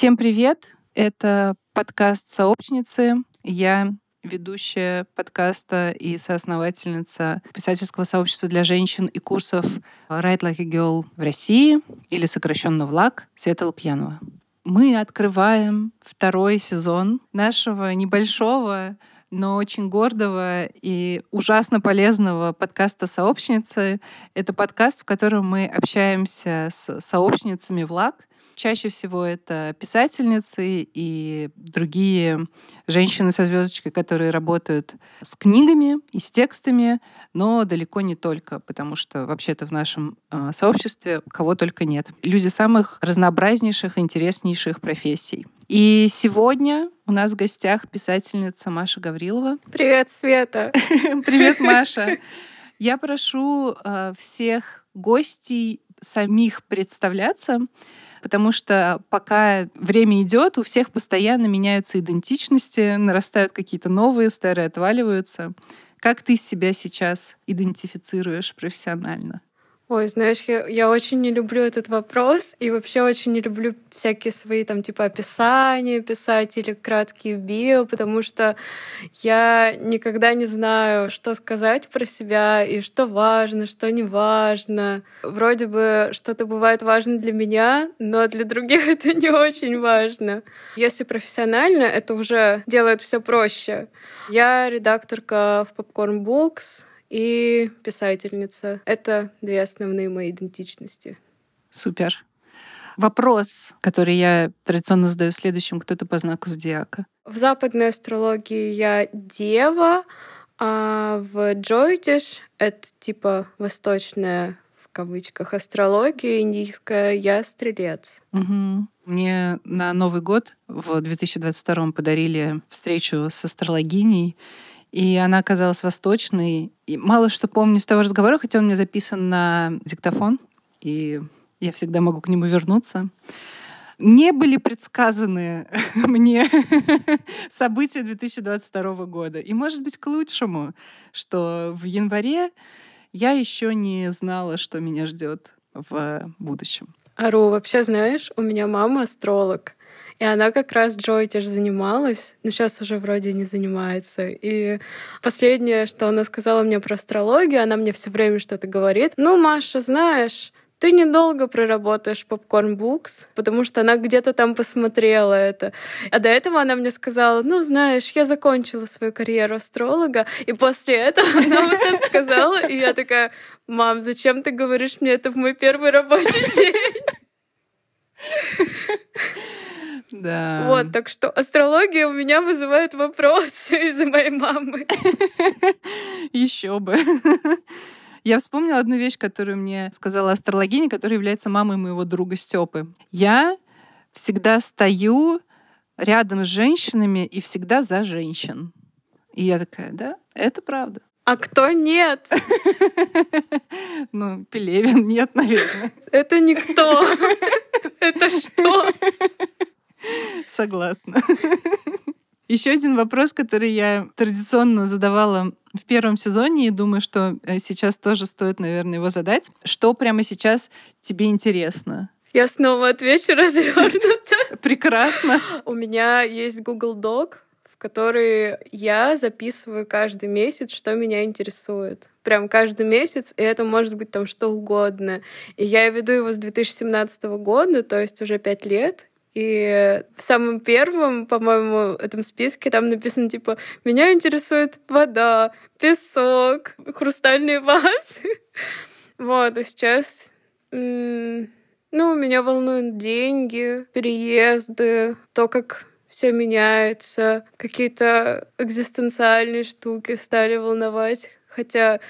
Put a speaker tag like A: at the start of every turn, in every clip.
A: Всем привет! Это подкаст «Сообщницы». Я ведущая подкаста и соосновательница писательского сообщества для женщин и курсов «Write Like a Girl» в России, или сокращенно «ВЛАГ» Света Лукьянова. Мы открываем второй сезон нашего небольшого но очень гордого и ужасно полезного подкаста «Сообщницы». Это подкаст, в котором мы общаемся с сообщницами ВЛАГ, Чаще всего это писательницы и другие женщины со звездочкой, которые работают с книгами и с текстами, но далеко не только, потому что вообще-то в нашем э, сообществе кого только нет. Люди самых разнообразнейших, интереснейших профессий. И сегодня у нас в гостях писательница Маша Гаврилова.
B: Привет, Света.
A: Привет, Маша. Я прошу э, всех гостей самих представляться потому что пока время идет, у всех постоянно меняются идентичности, нарастают какие-то новые, старые отваливаются. Как ты себя сейчас идентифицируешь профессионально?
B: Ой, знаешь, я, я очень не люблю этот вопрос и вообще очень не люблю всякие свои там типа описания писать или краткие био, потому что я никогда не знаю, что сказать про себя и что важно, что не важно. Вроде бы что-то бывает важно для меня, но для других это не очень важно. Если профессионально, это уже делает все проще. Я редакторка в Popcorn Books, и писательница. Это две основные мои идентичности.
A: Супер. Вопрос, который я традиционно задаю следующим, кто-то по знаку зодиака.
B: В западной астрологии я дева, а в джойтиш это типа восточная в кавычках астрология индийская, я стрелец.
A: Угу. Мне на Новый год в 2022 подарили встречу с астрологиней, и она оказалась восточной. И мало что помню с того разговора, хотя он мне записан на диктофон, и я всегда могу к нему вернуться. Не были предсказаны мне события 2022 года. И, может быть, к лучшему, что в январе я еще не знала, что меня ждет в будущем.
B: Ару, вообще знаешь, у меня мама астролог. И она как раз Джойтиш занималась, но сейчас уже вроде не занимается. И последнее, что она сказала мне про астрологию, она мне все время что-то говорит. Ну, Маша, знаешь, ты недолго проработаешь Popcorn Books, потому что она где-то там посмотрела это. А до этого она мне сказала, ну, знаешь, я закончила свою карьеру астролога, и после этого она вот это сказала, и я такая, мам, зачем ты говоришь мне это в мой первый рабочий день?
A: Да.
B: Вот, так что астрология у меня вызывает вопросы из-за моей мамы.
A: Еще бы. Я вспомнила одну вещь, которую мне сказала астрологиня, которая является мамой моего друга Степы. Я всегда стою рядом с женщинами и всегда за женщин. И я такая, да, это правда.
B: А кто нет?
A: Ну, Пелевин нет, наверное.
B: Это никто. Это что?
A: Согласна. Еще один вопрос, который я традиционно задавала в первом сезоне и думаю, что э, сейчас тоже стоит, наверное, его задать. Что прямо сейчас тебе интересно?
B: Я снова отвечу развернуто.
A: Прекрасно.
B: У меня есть Google Doc, в который я записываю каждый месяц, что меня интересует. Прям каждый месяц, и это может быть там что угодно. И я веду его с 2017 года, то есть уже пять лет, и в самом первом, по-моему, этом списке там написано, типа, меня интересует вода, песок, хрустальный ваз. Вот, и сейчас... Ну, меня волнуют деньги, переезды, то, как все меняется, какие-то экзистенциальные штуки стали волновать. Хотя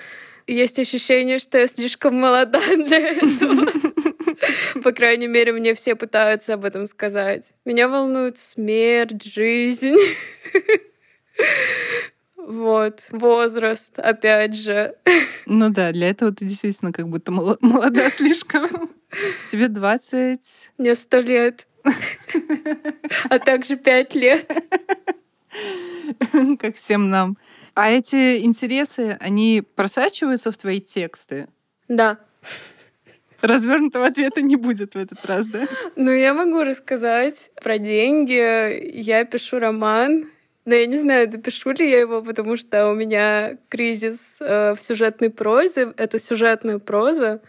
B: есть ощущение, что я слишком молода для этого. По крайней мере, мне все пытаются об этом сказать. Меня волнует смерть, жизнь. Вот, возраст, опять же.
A: Ну да, для этого ты действительно как будто молода слишком. Тебе 20...
B: Мне сто лет. А также пять лет.
A: Как всем нам. А эти интересы, они просачиваются в твои тексты?
B: Да.
A: Развернутого ответа не будет в этот раз, да?
B: Ну, я могу рассказать про деньги. Я пишу роман, но я не знаю, допишу ли я его, потому что у меня кризис э, в сюжетной прозе. Это сюжетная проза.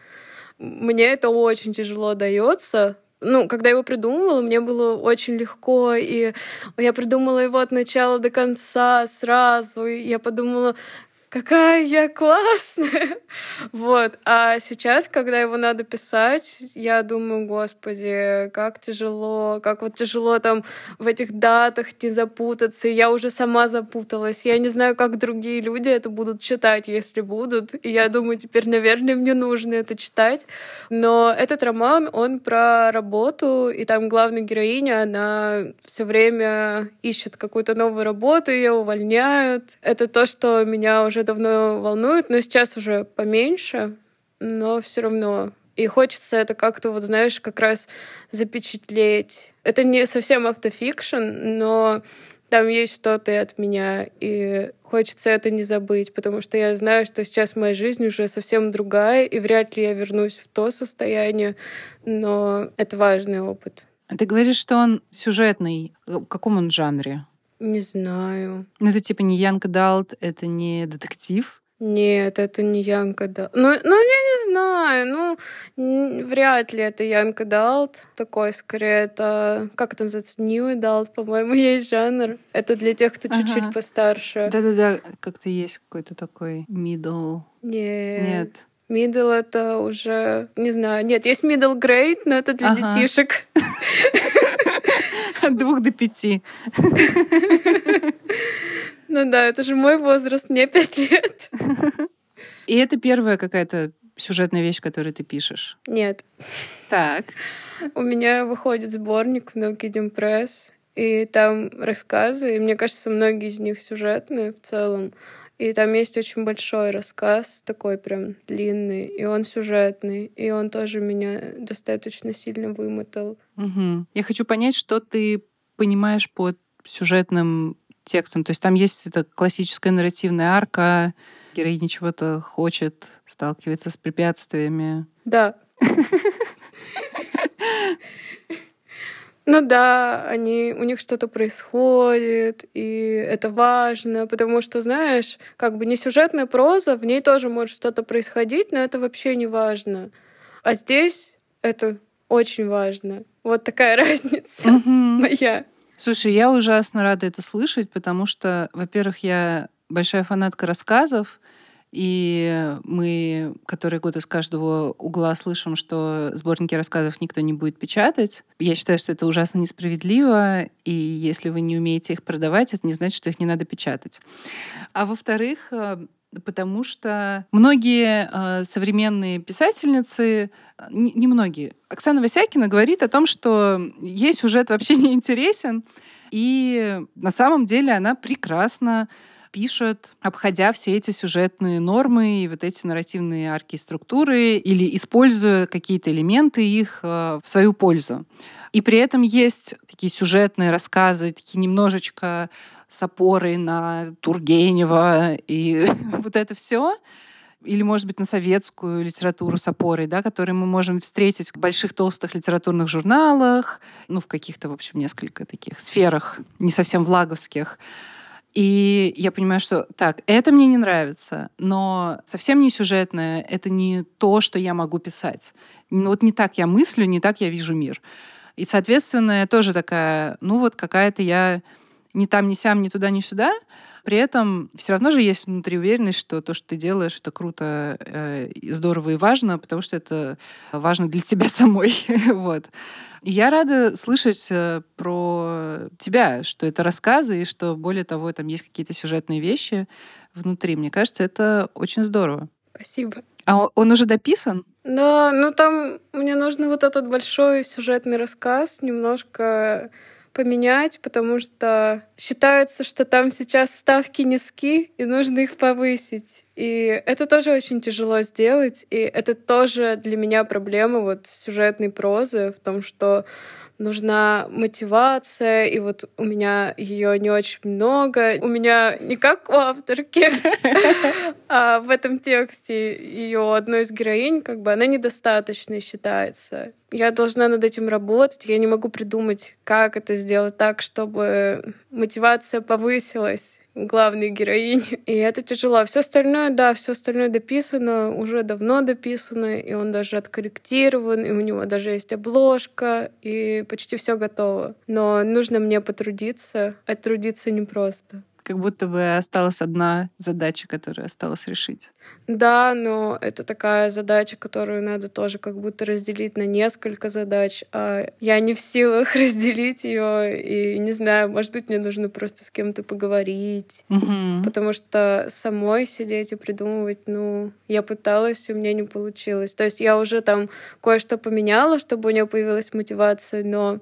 B: Мне это очень тяжело дается. Ну, когда его придумывала, мне было очень легко, и я придумала его от начала до конца сразу. И я подумала, какая я классная. Вот. А сейчас, когда его надо писать, я думаю, господи, как тяжело, как вот тяжело там в этих датах не запутаться. Я уже сама запуталась. Я не знаю, как другие люди это будут читать, если будут. И я думаю, теперь, наверное, мне нужно это читать. Но этот роман, он про работу, и там главная героиня, она все время ищет какую-то новую работу, ее увольняют. Это то, что меня уже уже давно волнует, но сейчас уже поменьше, но все равно. И хочется это как-то, вот знаешь, как раз запечатлеть. Это не совсем автофикшн, но там есть что-то и от меня, и хочется это не забыть, потому что я знаю, что сейчас моя жизнь уже совсем другая, и вряд ли я вернусь в то состояние, но это важный опыт.
A: А ты говоришь, что он сюжетный. В каком он жанре?
B: Не знаю.
A: Ну, это типа не Янка Далт, это не детектив?
B: Нет, это не Янка Далт. Ну, ну, я не знаю. Ну, вряд ли это Янка Далт. Такой, скорее, это... Как это называется? Нью Далт, по-моему, есть жанр. Это для тех, кто ага. чуть-чуть постарше.
A: Да-да-да, как-то есть какой-то такой middle.
B: Нет.
A: Нет.
B: Middle это уже, не знаю, нет, есть middle grade, но это для ага. детишек.
A: От двух до пяти.
B: Ну да, это же мой возраст, мне пять лет.
A: И это первая какая-то сюжетная вещь, которую ты пишешь?
B: Нет.
A: Так.
B: У меня выходит сборник в Milky Press, и там рассказы, и мне кажется, многие из них сюжетные в целом. И там есть очень большой рассказ, такой прям длинный, и он сюжетный, и он тоже меня достаточно сильно вымотал.
A: Угу. Я хочу понять, что ты понимаешь под сюжетным текстом. То есть там есть эта классическая нарративная арка, героиня чего-то хочет, сталкивается с препятствиями.
B: Да. Ну да, они, у них что-то происходит, и это важно, потому что, знаешь, как бы не сюжетная проза, в ней тоже может что-то происходить, но это вообще не важно. А здесь это очень важно. Вот такая разница моя.
A: Слушай, я ужасно рада это слышать, потому что, во-первых, я большая фанатка рассказов, и мы которые год из каждого угла слышим, что сборники рассказов никто не будет печатать. Я считаю, что это ужасно несправедливо, и если вы не умеете их продавать, это не значит, что их не надо печатать. А во-вторых, э, потому что многие э, современные писательницы, не, не многие, Оксана Васякина говорит о том, что ей сюжет вообще не интересен, и на самом деле она прекрасно пишет, обходя все эти сюжетные нормы и вот эти нарративные арки и структуры или используя какие-то элементы их э, в свою пользу. И при этом есть такие сюжетные рассказы, такие немножечко с опорой на Тургенева и вот это все или, может быть, на советскую литературу с опорой, да, которую мы можем встретить в больших толстых литературных журналах, ну, в каких-то, в общем, несколько таких сферах, не совсем влаговских. И я понимаю, что так, это мне не нравится, но совсем не сюжетное, это не то, что я могу писать. Вот не так я мыслю, не так я вижу мир. И, соответственно, я тоже такая, ну вот какая-то я ни там, ни сям, ни туда, ни сюда. При этом все равно же есть внутри уверенность, что то, что ты делаешь, это круто, э, здорово и важно, потому что это важно для тебя самой. вот. Я рада слышать э, про тебя, что это рассказы, и что, более того, там есть какие-то сюжетные вещи внутри. Мне кажется, это очень здорово.
B: Спасибо.
A: А он уже дописан?
B: Да, ну там мне нужно вот этот большой сюжетный рассказ немножко поменять, потому что считается, что там сейчас ставки низки, и нужно их повысить. И это тоже очень тяжело сделать, и это тоже для меня проблема вот сюжетной прозы в том, что нужна мотивация, и вот у меня ее не очень много. У меня не как у авторки, а в этом тексте ее одной из героинь, как бы она недостаточной считается. Я должна над этим работать, я не могу придумать, как это сделать так, чтобы мотивация повысилась главной героини. И это тяжело. Все остальное, да, все остальное дописано, уже давно дописано, и он даже откорректирован, и у него даже есть обложка, и почти все готово. Но нужно мне потрудиться, а трудиться непросто.
A: Как будто бы осталась одна задача, которую осталось решить.
B: Да, но это такая задача, которую надо тоже как будто разделить на несколько задач, а я не в силах разделить ее, и не знаю, может быть, мне нужно просто с кем-то поговорить,
A: угу.
B: потому что самой сидеть и придумывать, ну, я пыталась, и у меня не получилось. То есть я уже там кое-что поменяла, чтобы у нее появилась мотивация, но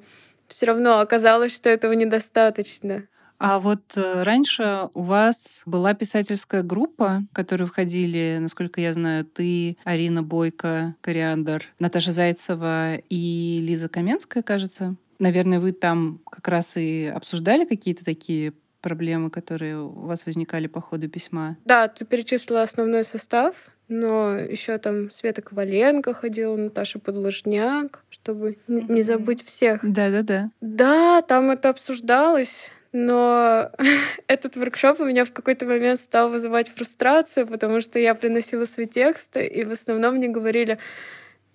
B: все равно оказалось, что этого недостаточно.
A: А вот э, раньше у вас была писательская группа, в которую входили, насколько я знаю, ты, Арина Бойко, Кориандр, Наташа Зайцева и Лиза Каменская, кажется. Наверное, вы там как раз и обсуждали какие-то такие проблемы, которые у вас возникали по ходу письма?
B: Да, ты перечислила основной состав, но еще там Света Коваленко ходила, Наташа Подложняк, чтобы не забыть всех.
A: Да-да-да.
B: Да, там это обсуждалось. Но этот воркшоп у меня в какой-то момент стал вызывать фрустрацию, потому что я приносила свои тексты, и в основном мне говорили,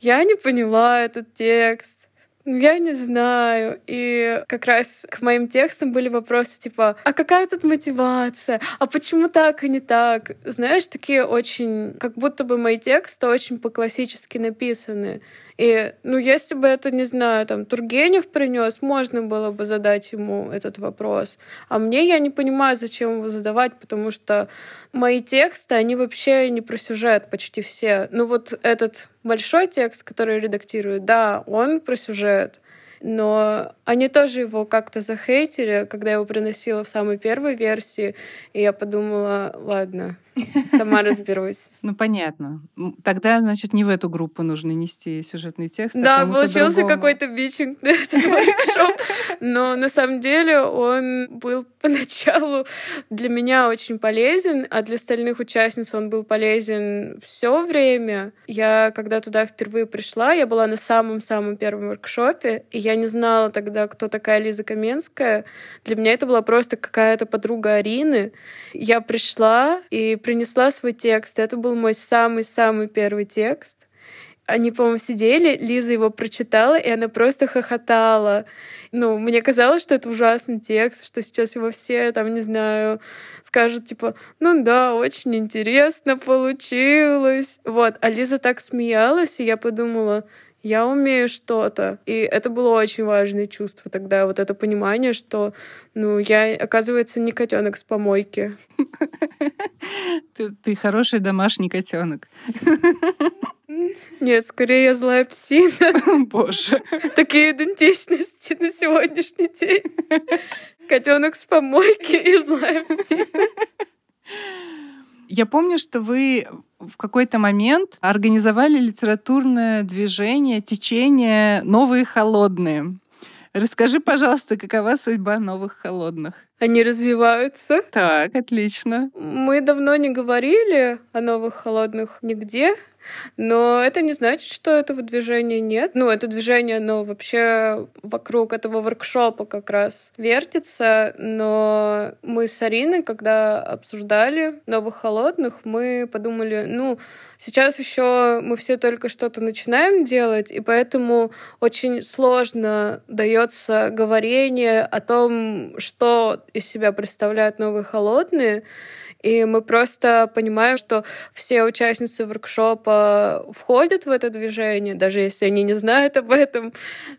B: я не поняла этот текст, я не знаю. И как раз к моим текстам были вопросы типа, а какая тут мотивация? А почему так, и не так? Знаешь, такие очень... Как будто бы мои тексты очень по-классически написаны. И, ну, если бы это, не знаю, там, Тургенев принес, можно было бы задать ему этот вопрос. А мне я не понимаю, зачем его задавать, потому что мои тексты, они вообще не про сюжет почти все. Ну, вот этот большой текст, который редактирую, да, он про сюжет но они тоже его как-то захейтили, когда я его приносила в самой первой версии, и я подумала, ладно, сама разберусь.
A: Ну, понятно. Тогда, значит, не в эту группу нужно нести сюжетный текст,
B: а Да, получился какой-то бичинг на этот воркшоп. Но на самом деле он был поначалу для меня очень полезен, а для остальных участниц он был полезен все время. Я, когда туда впервые пришла, я была на самом-самом первом воркшопе, и я не знала тогда, кто такая Лиза Каменская. Для меня это была просто какая-то подруга Арины. Я пришла и принесла свой текст. Это был мой самый-самый первый текст. Они, по-моему, сидели, Лиза его прочитала, и она просто хохотала. Ну, мне казалось, что это ужасный текст, что сейчас его все, там, не знаю, скажут, типа, ну да, очень интересно получилось. Вот, а Лиза так смеялась, и я подумала, я умею что-то. И это было очень важное чувство тогда, вот это понимание, что, ну, я, оказывается, не котенок с помойки.
A: Ты, ты хороший домашний котенок.
B: Нет, скорее я злая псина.
A: Боже.
B: Такие идентичности на сегодняшний день. Котенок с помойки и злая псина.
A: Я помню, что вы в какой-то момент организовали литературное движение, течение «Новые холодные». Расскажи, пожалуйста, какова судьба новых холодных?
B: Они развиваются.
A: Так, отлично.
B: Мы давно не говорили о новых холодных нигде. Но это не значит, что этого движения нет. Ну, это движение, оно вообще вокруг этого воркшопа как раз вертится. Но мы с Ариной, когда обсуждали новых холодных, мы подумали, ну, сейчас еще мы все только что-то начинаем делать, и поэтому очень сложно дается говорение о том, что из себя представляют новые холодные. И мы просто понимаем, что все участницы воркшопа входят в это движение, даже если они не знают об этом,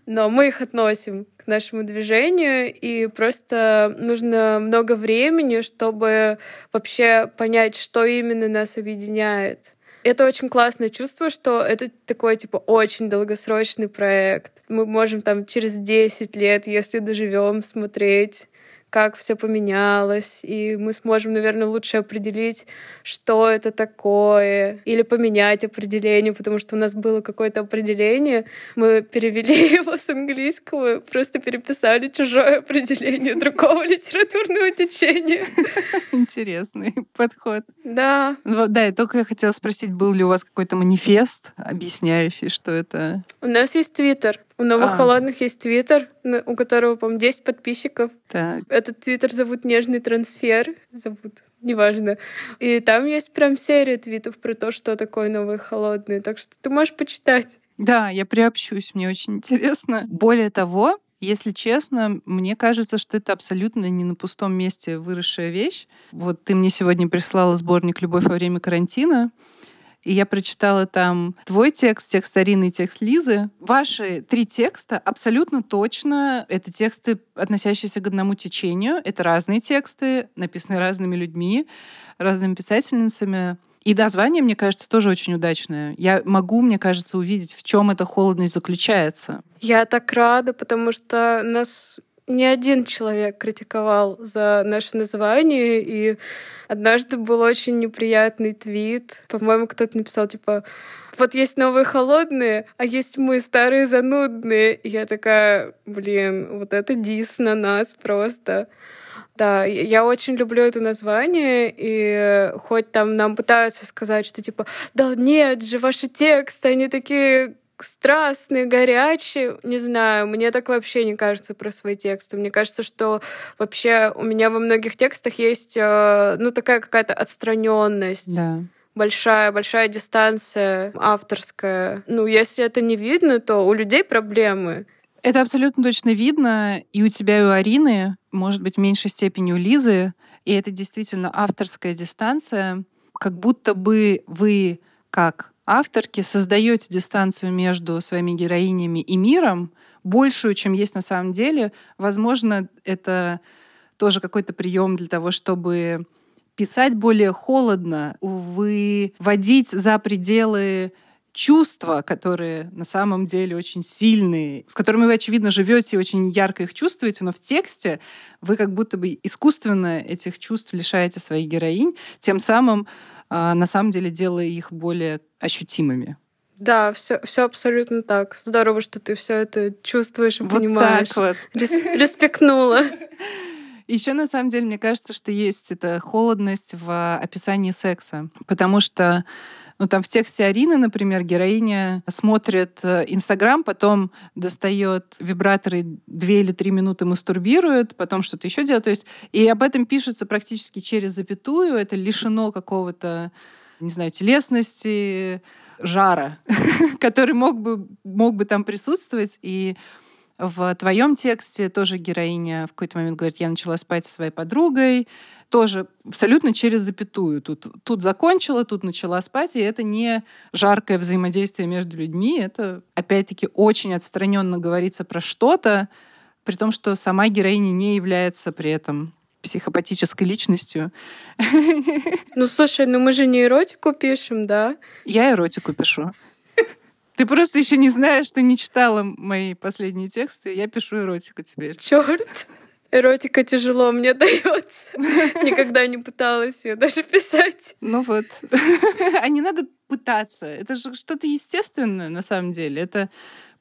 B: но мы их относим к нашему движению, и просто нужно много времени, чтобы вообще понять, что именно нас объединяет. Это очень классное чувство, что это такой, типа, очень долгосрочный проект. Мы можем там через 10 лет, если доживем, смотреть как все поменялось, и мы сможем, наверное, лучше определить, что это такое, или поменять определение, потому что у нас было какое-то определение, мы перевели его с английского, просто переписали чужое определение другого литературного течения.
A: Интересный подход.
B: Да.
A: Да, и только я хотела спросить, был ли у вас какой-то манифест, объясняющий, что это...
B: У нас есть Твиттер. У новых а. холодных есть Твиттер, у которого, по-моему, 10 подписчиков.
A: Так.
B: Этот Твиттер зовут Нежный трансфер. Зовут, неважно. И там есть прям серия твитов про то, что такое новые холодные. Так что ты можешь почитать.
A: Да, я приобщусь, мне очень интересно. Более того, если честно, мне кажется, что это абсолютно не на пустом месте выросшая вещь. Вот ты мне сегодня прислала сборник «Любовь во время карантина», и я прочитала там твой текст, текст Арины и текст Лизы. Ваши три текста абсолютно точно это тексты, относящиеся к одному течению. Это разные тексты, написанные разными людьми, разными писательницами. И название, мне кажется, тоже очень удачное. Я могу, мне кажется, увидеть, в чем эта холодность заключается.
B: Я так рада, потому что нас ни один человек критиковал за наше название, и однажды был очень неприятный твит. По-моему, кто-то написал, типа, вот есть новые холодные, а есть мы, старые занудные. И я такая, блин, вот это дис на нас просто. Да, я очень люблю это название, и хоть там нам пытаются сказать, что типа, да нет же, ваши тексты, они такие страстные, горячие. Не знаю, мне так вообще не кажется про свои тексты. Мне кажется, что вообще у меня во многих текстах есть, э, ну, такая какая-то отстраненность.
A: Да
B: большая, большая дистанция авторская. Ну, если это не видно, то у людей проблемы.
A: Это абсолютно точно видно и у тебя, и у Арины, может быть, в меньшей степени у Лизы. И это действительно авторская дистанция, как будто бы вы, как авторки создаете дистанцию между своими героинями и миром, большую, чем есть на самом деле. Возможно, это тоже какой-то прием для того, чтобы писать более холодно, выводить за пределы чувства, которые на самом деле очень сильные, с которыми вы, очевидно, живете и очень ярко их чувствуете, но в тексте вы как будто бы искусственно этих чувств лишаете своих героинь, тем самым на самом деле делая их более ощутимыми.
B: Да, все, все абсолютно так. Здорово, что ты все это чувствуешь и вот понимаешь.
A: Так вот.
B: Рес, респектнула.
A: Еще на самом деле мне кажется, что есть эта холодность в описании секса, потому что ну, там в тексте Арины, например, героиня смотрит э, Инстаграм, потом достает вибраторы две или три минуты мастурбирует, потом что-то еще делает. То есть, и об этом пишется практически через запятую. Это лишено какого-то, не знаю, телесности, жара, который мог бы, мог бы там присутствовать. И в твоем тексте тоже героиня в какой-то момент говорит, я начала спать со своей подругой, тоже абсолютно через запятую. Тут, тут закончила, тут начала спать, и это не жаркое взаимодействие между людьми, это, опять-таки, очень отстраненно говорится про что-то, при том, что сама героиня не является при этом психопатической личностью.
B: Ну, слушай, ну мы же не эротику пишем, да?
A: Я эротику пишу. Ты просто еще не знаешь, что не читала мои последние тексты. Я пишу эротику теперь.
B: Черт. Эротика тяжело мне дается. Никогда не пыталась ее даже писать.
A: Ну вот. А не надо пытаться. Это же что-то естественное на самом деле. Это,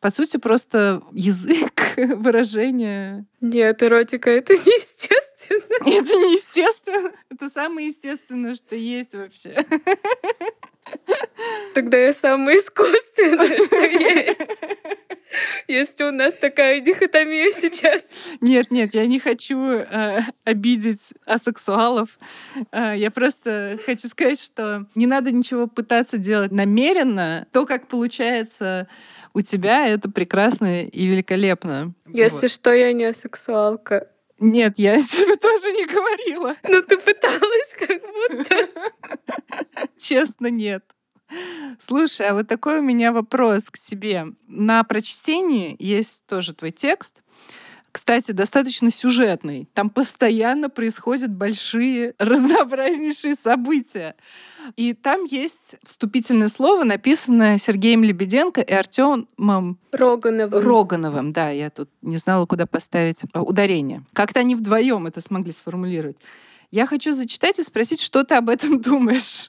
A: по сути, просто язык выражения.
B: Нет, эротика — это неестественно.
A: Это неестественно. Это самое естественное, что есть вообще.
B: Тогда я самое искусственное, что есть. Если у нас такая дихотомия сейчас.
A: Нет, нет, я не хочу э, обидеть асексуалов. Э, я просто хочу сказать, что не надо ничего пытаться делать намеренно. То, как получается у тебя, это прекрасно и великолепно.
B: Если вот. что, я не асексуалка.
A: Нет, я тебе тоже не говорила.
B: Но ты пыталась как будто.
A: Честно, нет. Слушай, а вот такой у меня вопрос к тебе. На прочтении есть тоже твой текст, кстати, достаточно сюжетный. Там постоянно происходят большие, разнообразнейшие события. И там есть вступительное слово, написанное Сергеем Лебеденко и Артемом
B: Рогановым.
A: Рогановым, да, я тут не знала, куда поставить ударение. Как-то они вдвоем это смогли сформулировать. Я хочу зачитать и спросить, что ты об этом думаешь.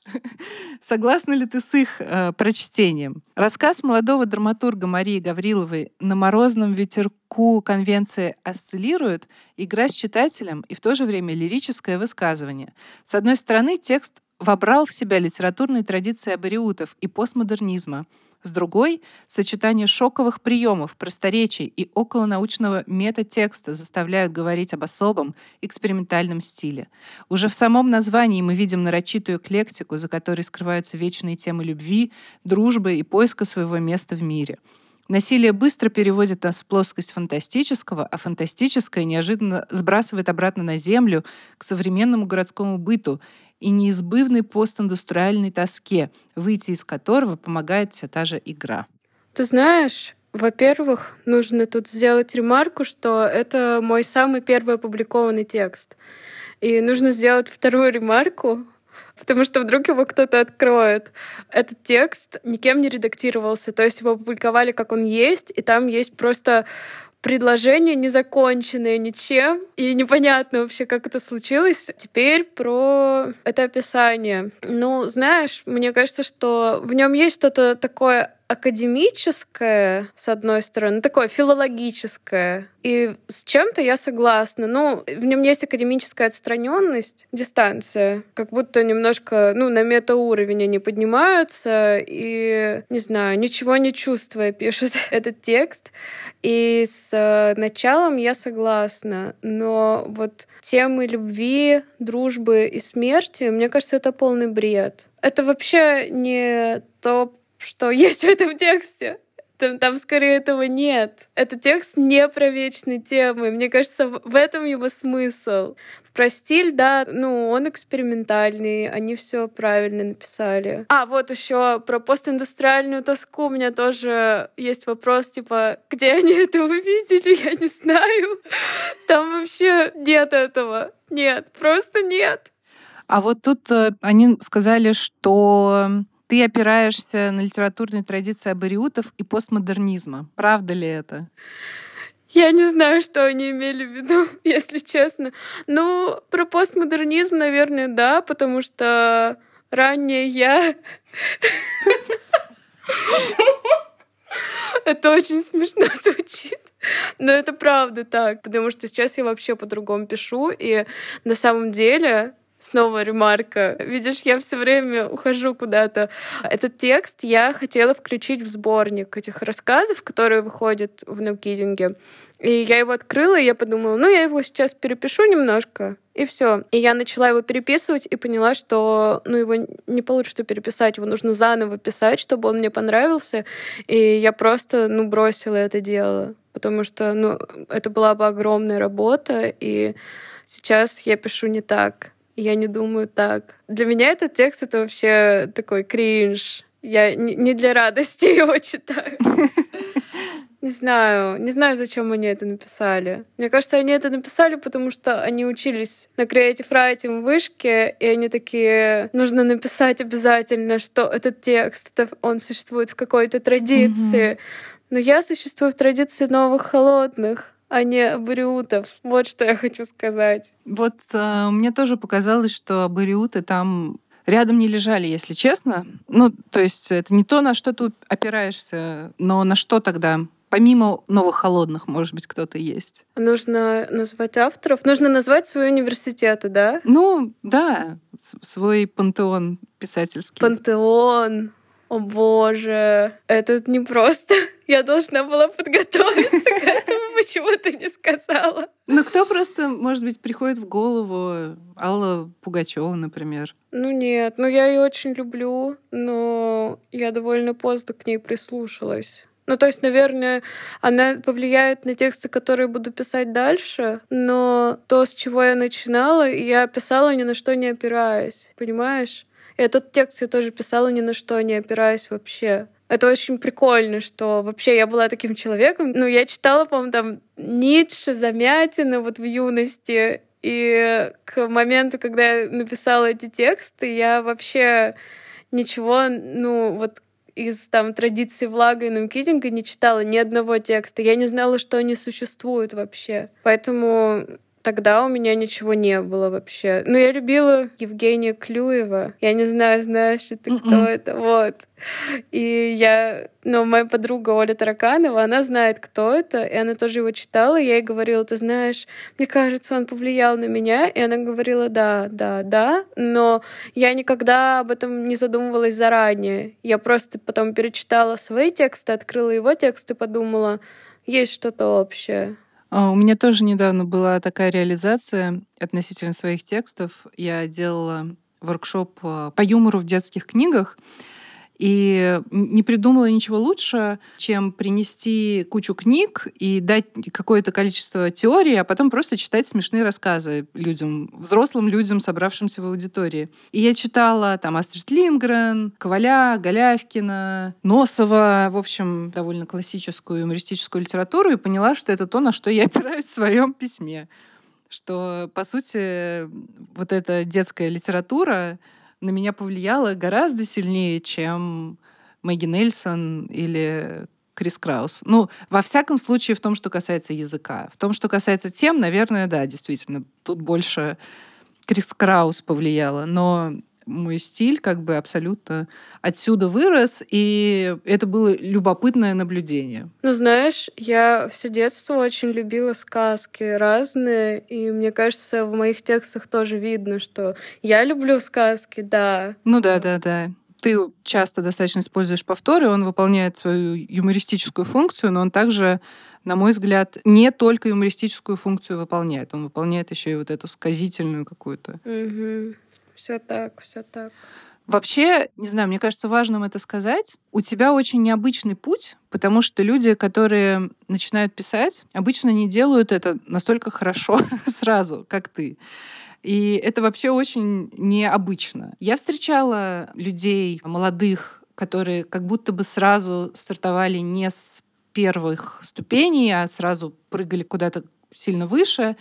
A: Согласна ли ты с их э, прочтением? Рассказ молодого драматурга Марии Гавриловой «На морозном ветерку конвенции осциллирует» игра с читателем и в то же время лирическое высказывание. С одной стороны, текст вобрал в себя литературные традиции абориутов и постмодернизма — с другой — сочетание шоковых приемов, просторечий и околонаучного метатекста заставляют говорить об особом экспериментальном стиле. Уже в самом названии мы видим нарочитую эклектику, за которой скрываются вечные темы любви, дружбы и поиска своего места в мире — Насилие быстро переводит нас в плоскость фантастического, а фантастическое неожиданно сбрасывает обратно на землю, к современному городскому быту и неизбывной постиндустриальной тоске, выйти из которого помогает вся та же игра.
B: Ты знаешь, во-первых, нужно тут сделать ремарку, что это мой самый первый опубликованный текст. И нужно сделать вторую ремарку, потому что вдруг его кто-то откроет. Этот текст никем не редактировался, то есть его опубликовали как он есть, и там есть просто предложение незаконченное ничем, и непонятно вообще, как это случилось. Теперь про это описание. Ну, знаешь, мне кажется, что в нем есть что-то такое академическое, с одной стороны, такое филологическое. И с чем-то я согласна. Ну, в нем есть академическая отстраненность, дистанция. Как будто немножко, ну, на метауровень они поднимаются и, не знаю, ничего не чувствуя, пишут этот текст. И с э, началом я согласна. Но вот темы любви, дружбы и смерти, мне кажется, это полный бред. Это вообще не то, что есть в этом тексте. Там, там скорее этого нет. Этот текст не про вечные темы. Мне кажется, в этом его смысл. Про стиль, да, ну, он экспериментальный, они все правильно написали. А, вот еще про постиндустриальную тоску у меня тоже есть вопрос, типа, где они это увидели, я не знаю. Там вообще нет этого. Нет, просто нет.
A: А вот тут э, они сказали, что ты опираешься на литературные традиции абориутов и постмодернизма. Правда ли это?
B: Я не знаю, что они имели в виду, если честно. Ну, про постмодернизм, наверное, да, потому что ранее я... Это очень смешно звучит. Но это правда так, потому что сейчас я вообще по-другому пишу, и на самом деле Снова ремарка. Видишь, я все время ухожу куда-то. Этот текст я хотела включить в сборник этих рассказов, которые выходят в Нокидинге. И я его открыла, и я подумала, ну, я его сейчас перепишу немножко, и все. И я начала его переписывать и поняла, что ну, его не получится переписать, его нужно заново писать, чтобы он мне понравился. И я просто ну, бросила это дело, потому что ну, это была бы огромная работа, и сейчас я пишу не так. Я не думаю так. Для меня этот текст — это вообще такой кринж. Я не для радости его читаю. Не знаю, не знаю, зачем они это написали. Мне кажется, они это написали, потому что они учились на Creative Writing в вышке, и они такие, нужно написать обязательно, что этот текст, это он существует в какой-то традиции. Mm-hmm. Но я существую в традиции новых холодных а не абориутов. Вот что я хочу сказать.
A: Вот э, мне тоже показалось, что абориуты там рядом не лежали, если честно. Ну, то есть это не то, на что ты опираешься, но на что тогда? Помимо новых холодных, может быть, кто-то есть.
B: Нужно назвать авторов. Нужно назвать свои университеты, да?
A: Ну, да, свой пантеон писательский.
B: Пантеон. О боже, это не просто. Я должна была подготовиться почему ты не сказала?
A: Ну, кто просто, может быть, приходит в голову? Алла Пугачева, например.
B: Ну нет, ну я ее очень люблю, но я довольно поздно к ней прислушалась. Ну, то есть, наверное, она повлияет на тексты, которые буду писать дальше, но то, с чего я начинала, я писала ни на что не опираясь, понимаешь? И этот текст я тоже писала ни на что не опираясь вообще. Это очень прикольно, что вообще я была таким человеком. Ну, я читала, по-моему, там Ницше, Замятина вот в юности. И к моменту, когда я написала эти тексты, я вообще ничего, ну, вот из там традиции влага и нумкитинга не читала ни одного текста. Я не знала, что они существуют вообще. Поэтому тогда у меня ничего не было вообще. Ну, я любила Евгения Клюева. Я не знаю, знаешь ли ты, Mm-mm. кто это. Вот. И я... Ну, моя подруга Оля Тараканова, она знает, кто это, и она тоже его читала. И я ей говорила, ты знаешь, мне кажется, он повлиял на меня. И она говорила, да, да, да. Но я никогда об этом не задумывалась заранее. Я просто потом перечитала свои тексты, открыла его текст и подумала, есть что-то общее.
A: А, у меня тоже недавно была такая реализация относительно своих текстов. Я делала воркшоп а, по юмору в детских книгах. И не придумала ничего лучше, чем принести кучу книг и дать какое-то количество теорий, а потом просто читать смешные рассказы людям, взрослым людям, собравшимся в аудитории. И я читала там Астрид Лингрен, Коваля, Голявкина, Носова, в общем, довольно классическую юмористическую литературу и поняла, что это то, на что я опираюсь в своем письме. Что, по сути, вот эта детская литература, на меня повлияло гораздо сильнее, чем Мэгги Нельсон или Крис Краус. Ну, во всяком случае, в том, что касается языка. В том, что касается тем, наверное, да, действительно, тут больше Крис Краус повлияло. Но мой стиль как бы абсолютно отсюда вырос, и это было любопытное наблюдение.
B: Ну, знаешь, я все детство очень любила сказки разные, и мне кажется, в моих текстах тоже видно, что я люблю сказки, да.
A: Ну да, да, да. Ты часто достаточно используешь повторы, он выполняет свою юмористическую функцию, но он также на мой взгляд, не только юмористическую функцию выполняет, он выполняет еще и вот эту сказительную какую-то.
B: Угу все так, все так.
A: Вообще, не знаю, мне кажется важным это сказать. У тебя очень необычный путь, потому что люди, которые начинают писать, обычно не делают это настолько хорошо сразу, как ты. И это вообще очень необычно. Я встречала людей молодых, которые как будто бы сразу стартовали не с первых ступеней, а сразу прыгали куда-то сильно выше.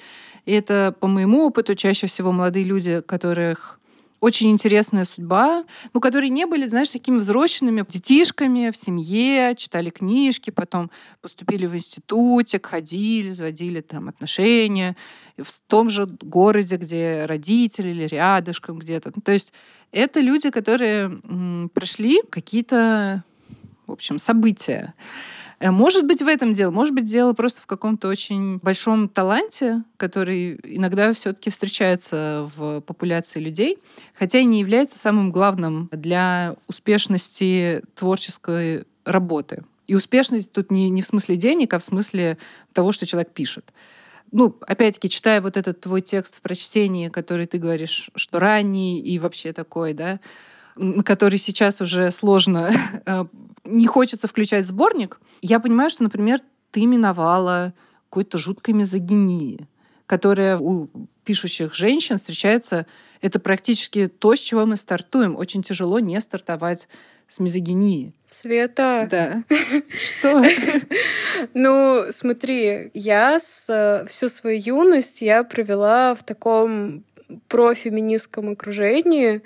A: И это, по моему опыту, чаще всего молодые люди, которых очень интересная судьба, ну, которые не были, знаешь, такими взросленными детишками в семье, читали книжки, потом поступили в институтик, ходили, заводили там отношения в том же городе, где родители или рядышком где-то. Ну, то есть это люди, которые м, прошли какие-то, в общем, события. Э, может быть, в этом дело. Может быть, дело просто в каком-то очень большом таланте, который иногда все-таки встречается в популяции людей, хотя и не является самым главным для успешности творческой работы. И успешность тут не, не в смысле денег, а в смысле того, что человек пишет. Ну, опять-таки, читая вот этот твой текст в прочтении, который ты говоришь, что ранний и вообще такой, да, который сейчас уже сложно э, не хочется включать сборник, я понимаю, что, например, ты миновала какой-то жуткой мизогинии, которая у пишущих женщин встречается. Это практически то, с чего мы стартуем. Очень тяжело не стартовать с мизогинии.
B: Света.
A: Да. Что?
B: Ну, смотри, я с, всю свою юность я провела в таком профеминистском окружении.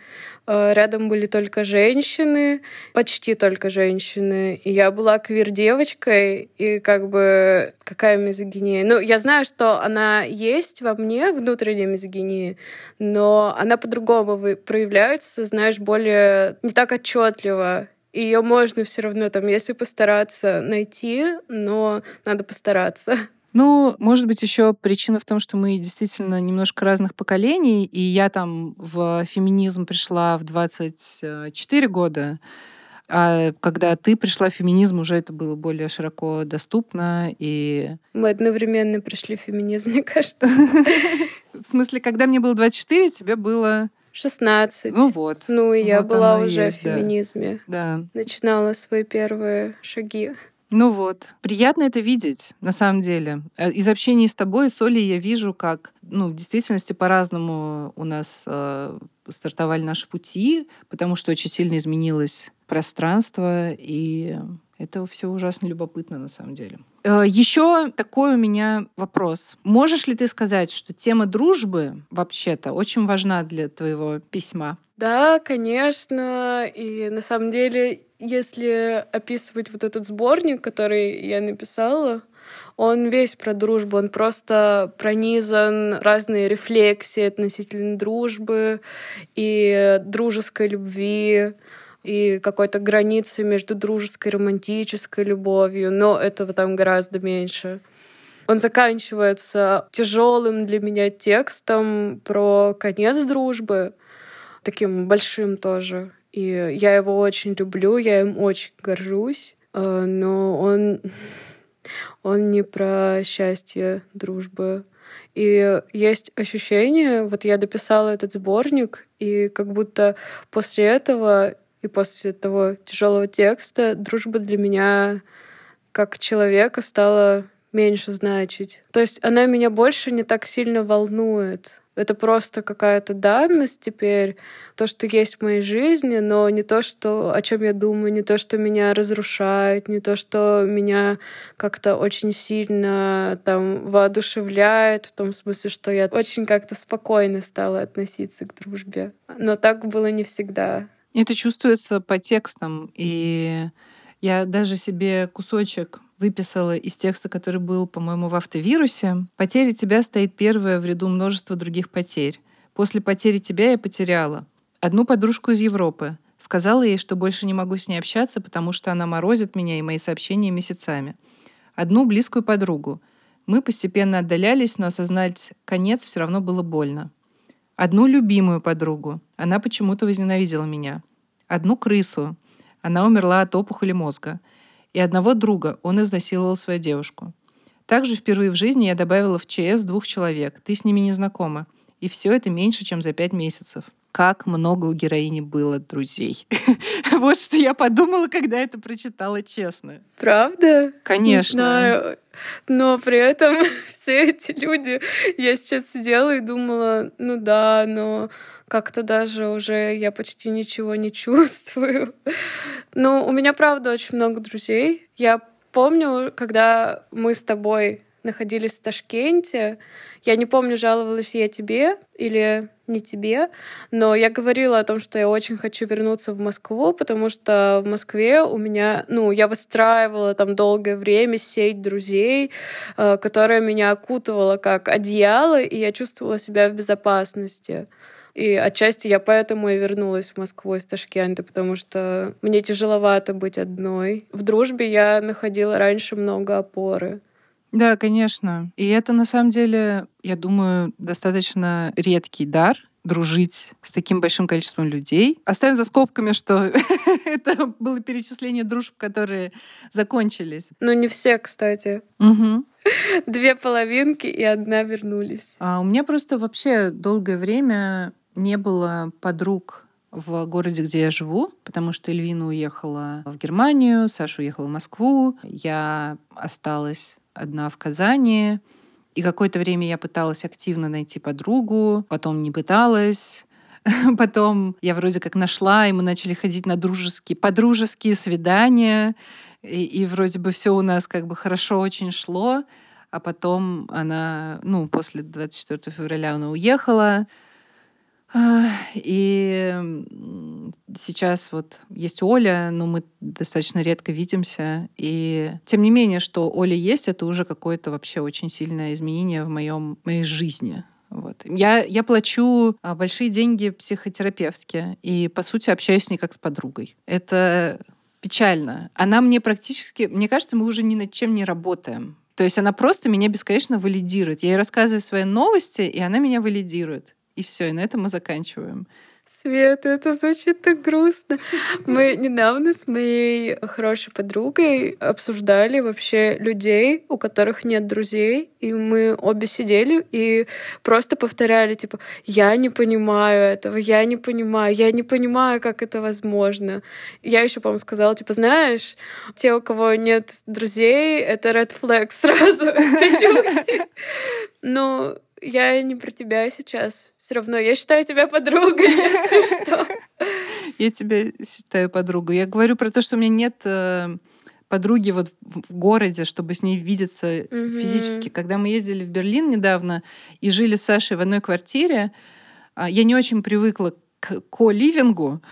B: Э, рядом были только женщины, почти только женщины. И я была квир-девочкой, и как бы какая мизогиния. Ну, я знаю, что она есть во мне, внутренняя мизогиния, но она по-другому проявляется, знаешь, более не так отчетливо. Ее можно все равно там, если постараться найти, но надо постараться.
A: Ну, может быть, еще причина в том, что мы действительно немножко разных поколений, и я там в феминизм пришла в 24 года, а когда ты пришла в феминизм, уже это было более широко доступно и...
B: Мы одновременно пришли в феминизм, мне кажется.
A: В смысле, когда мне было 24, тебе было...
B: 16.
A: Ну вот.
B: Ну, и я
A: вот
B: была уже есть, в феминизме.
A: Да.
B: Начинала свои первые шаги.
A: Ну вот, приятно это видеть, на самом деле. Э, из общения с тобой с Олей я вижу, как, ну, в действительности по-разному у нас э, стартовали наши пути, потому что очень сильно изменилось пространство, и это все ужасно любопытно на самом деле. Э, Еще такой у меня вопрос. Можешь ли ты сказать, что тема дружбы вообще-то очень важна для твоего письма?
B: Да, конечно. И на самом деле, если описывать вот этот сборник, который я написала, он весь про дружбу, он просто пронизан разные рефлексии относительно дружбы и дружеской любви, и какой-то границы между дружеской и романтической любовью, но этого там гораздо меньше. Он заканчивается тяжелым для меня текстом про конец дружбы, таким большим тоже. И я его очень люблю, я им очень горжусь, э, но он, он не про счастье дружбы. И есть ощущение, вот я дописала этот сборник, и как будто после этого и после того тяжелого текста дружба для меня как человека стала меньше значить. То есть она меня больше не так сильно волнует. Это просто какая-то данность теперь, то, что есть в моей жизни, но не то, что, о чем я думаю, не то, что меня разрушает, не то, что меня как-то очень сильно там воодушевляет, в том смысле, что я очень как-то спокойно стала относиться к дружбе. Но так было не всегда.
A: Это чувствуется по текстам, и я даже себе кусочек выписала из текста, который был, по-моему, в автовирусе. «Потеря тебя стоит первая в ряду множества других потерь. После потери тебя я потеряла. Одну подружку из Европы. Сказала ей, что больше не могу с ней общаться, потому что она морозит меня и мои сообщения месяцами. Одну близкую подругу. Мы постепенно отдалялись, но осознать конец все равно было больно. Одну любимую подругу. Она почему-то возненавидела меня. Одну крысу. Она умерла от опухоли мозга и одного друга, он изнасиловал свою девушку. Также впервые в жизни я добавила в ЧС двух человек. Ты с ними не знакома. И все это меньше, чем за пять месяцев. Как много у героини было друзей. вот что я подумала, когда это прочитала, честно.
B: Правда?
A: Конечно.
B: Не знаю. Но при этом все эти люди, я сейчас сидела и думала, ну да, но как-то даже уже я почти ничего не чувствую. Ну, у меня, правда, очень много друзей. Я помню, когда мы с тобой находились в Ташкенте, я не помню, жаловалась я тебе или не тебе, но я говорила о том, что я очень хочу вернуться в Москву, потому что в Москве у меня, ну, я выстраивала там долгое время сеть друзей, э, которая меня окутывала как одеяло, и я чувствовала себя в безопасности. И отчасти я поэтому и вернулась в Москву из Ташкента, потому что мне тяжеловато быть одной. В дружбе я находила раньше много опоры.
A: Да, конечно. И это на самом деле, я думаю, достаточно редкий дар дружить с таким большим количеством людей. Оставим за скобками, что это было перечисление дружб, которые закончились.
B: Ну, не все, кстати.
A: Угу.
B: Две половинки и одна вернулись.
A: А у меня просто вообще долгое время не было подруг в городе, где я живу, потому что Эльвина уехала в Германию, Саша уехала в Москву, я осталась одна в Казани, и какое-то время я пыталась активно найти подругу, потом не пыталась, потом я вроде как нашла, и мы начали ходить на дружеские, подружеские свидания, и, и вроде бы все у нас как бы хорошо очень шло, а потом она, ну, после 24 февраля она уехала, и сейчас вот есть Оля, но мы достаточно редко видимся. И тем не менее, что Оля есть, это уже какое-то вообще очень сильное изменение в моем, моей жизни. Вот. Я, я плачу а, большие деньги психотерапевтке и, по сути, общаюсь с ней как с подругой. Это печально. Она мне практически... Мне кажется, мы уже ни над чем не работаем. То есть она просто меня бесконечно валидирует. Я ей рассказываю свои новости, и она меня валидирует. И все, и на этом мы заканчиваем.
B: Света, это звучит так грустно. Мы недавно с моей хорошей подругой обсуждали вообще людей, у которых нет друзей, и мы обе сидели и просто повторяли, типа, я не понимаю этого, я не понимаю, я не понимаю, как это возможно. Я еще, по-моему, сказала, типа, знаешь, те, у кого нет друзей, это red flag сразу. Ну, я не про тебя сейчас. Все равно я считаю тебя подругой, если что.
A: Я тебя считаю подругой. Я говорю про то, что у меня нет э, подруги вот в городе, чтобы с ней видеться mm-hmm. физически. Когда мы ездили в Берлин недавно и жили с Сашей в одной квартире, а, я не очень привыкла к ко-ливингу,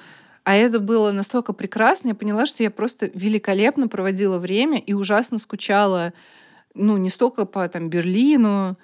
A: а это было настолько прекрасно, я поняла, что я просто великолепно проводила время и ужасно скучала, ну, не столько по там, Берлину,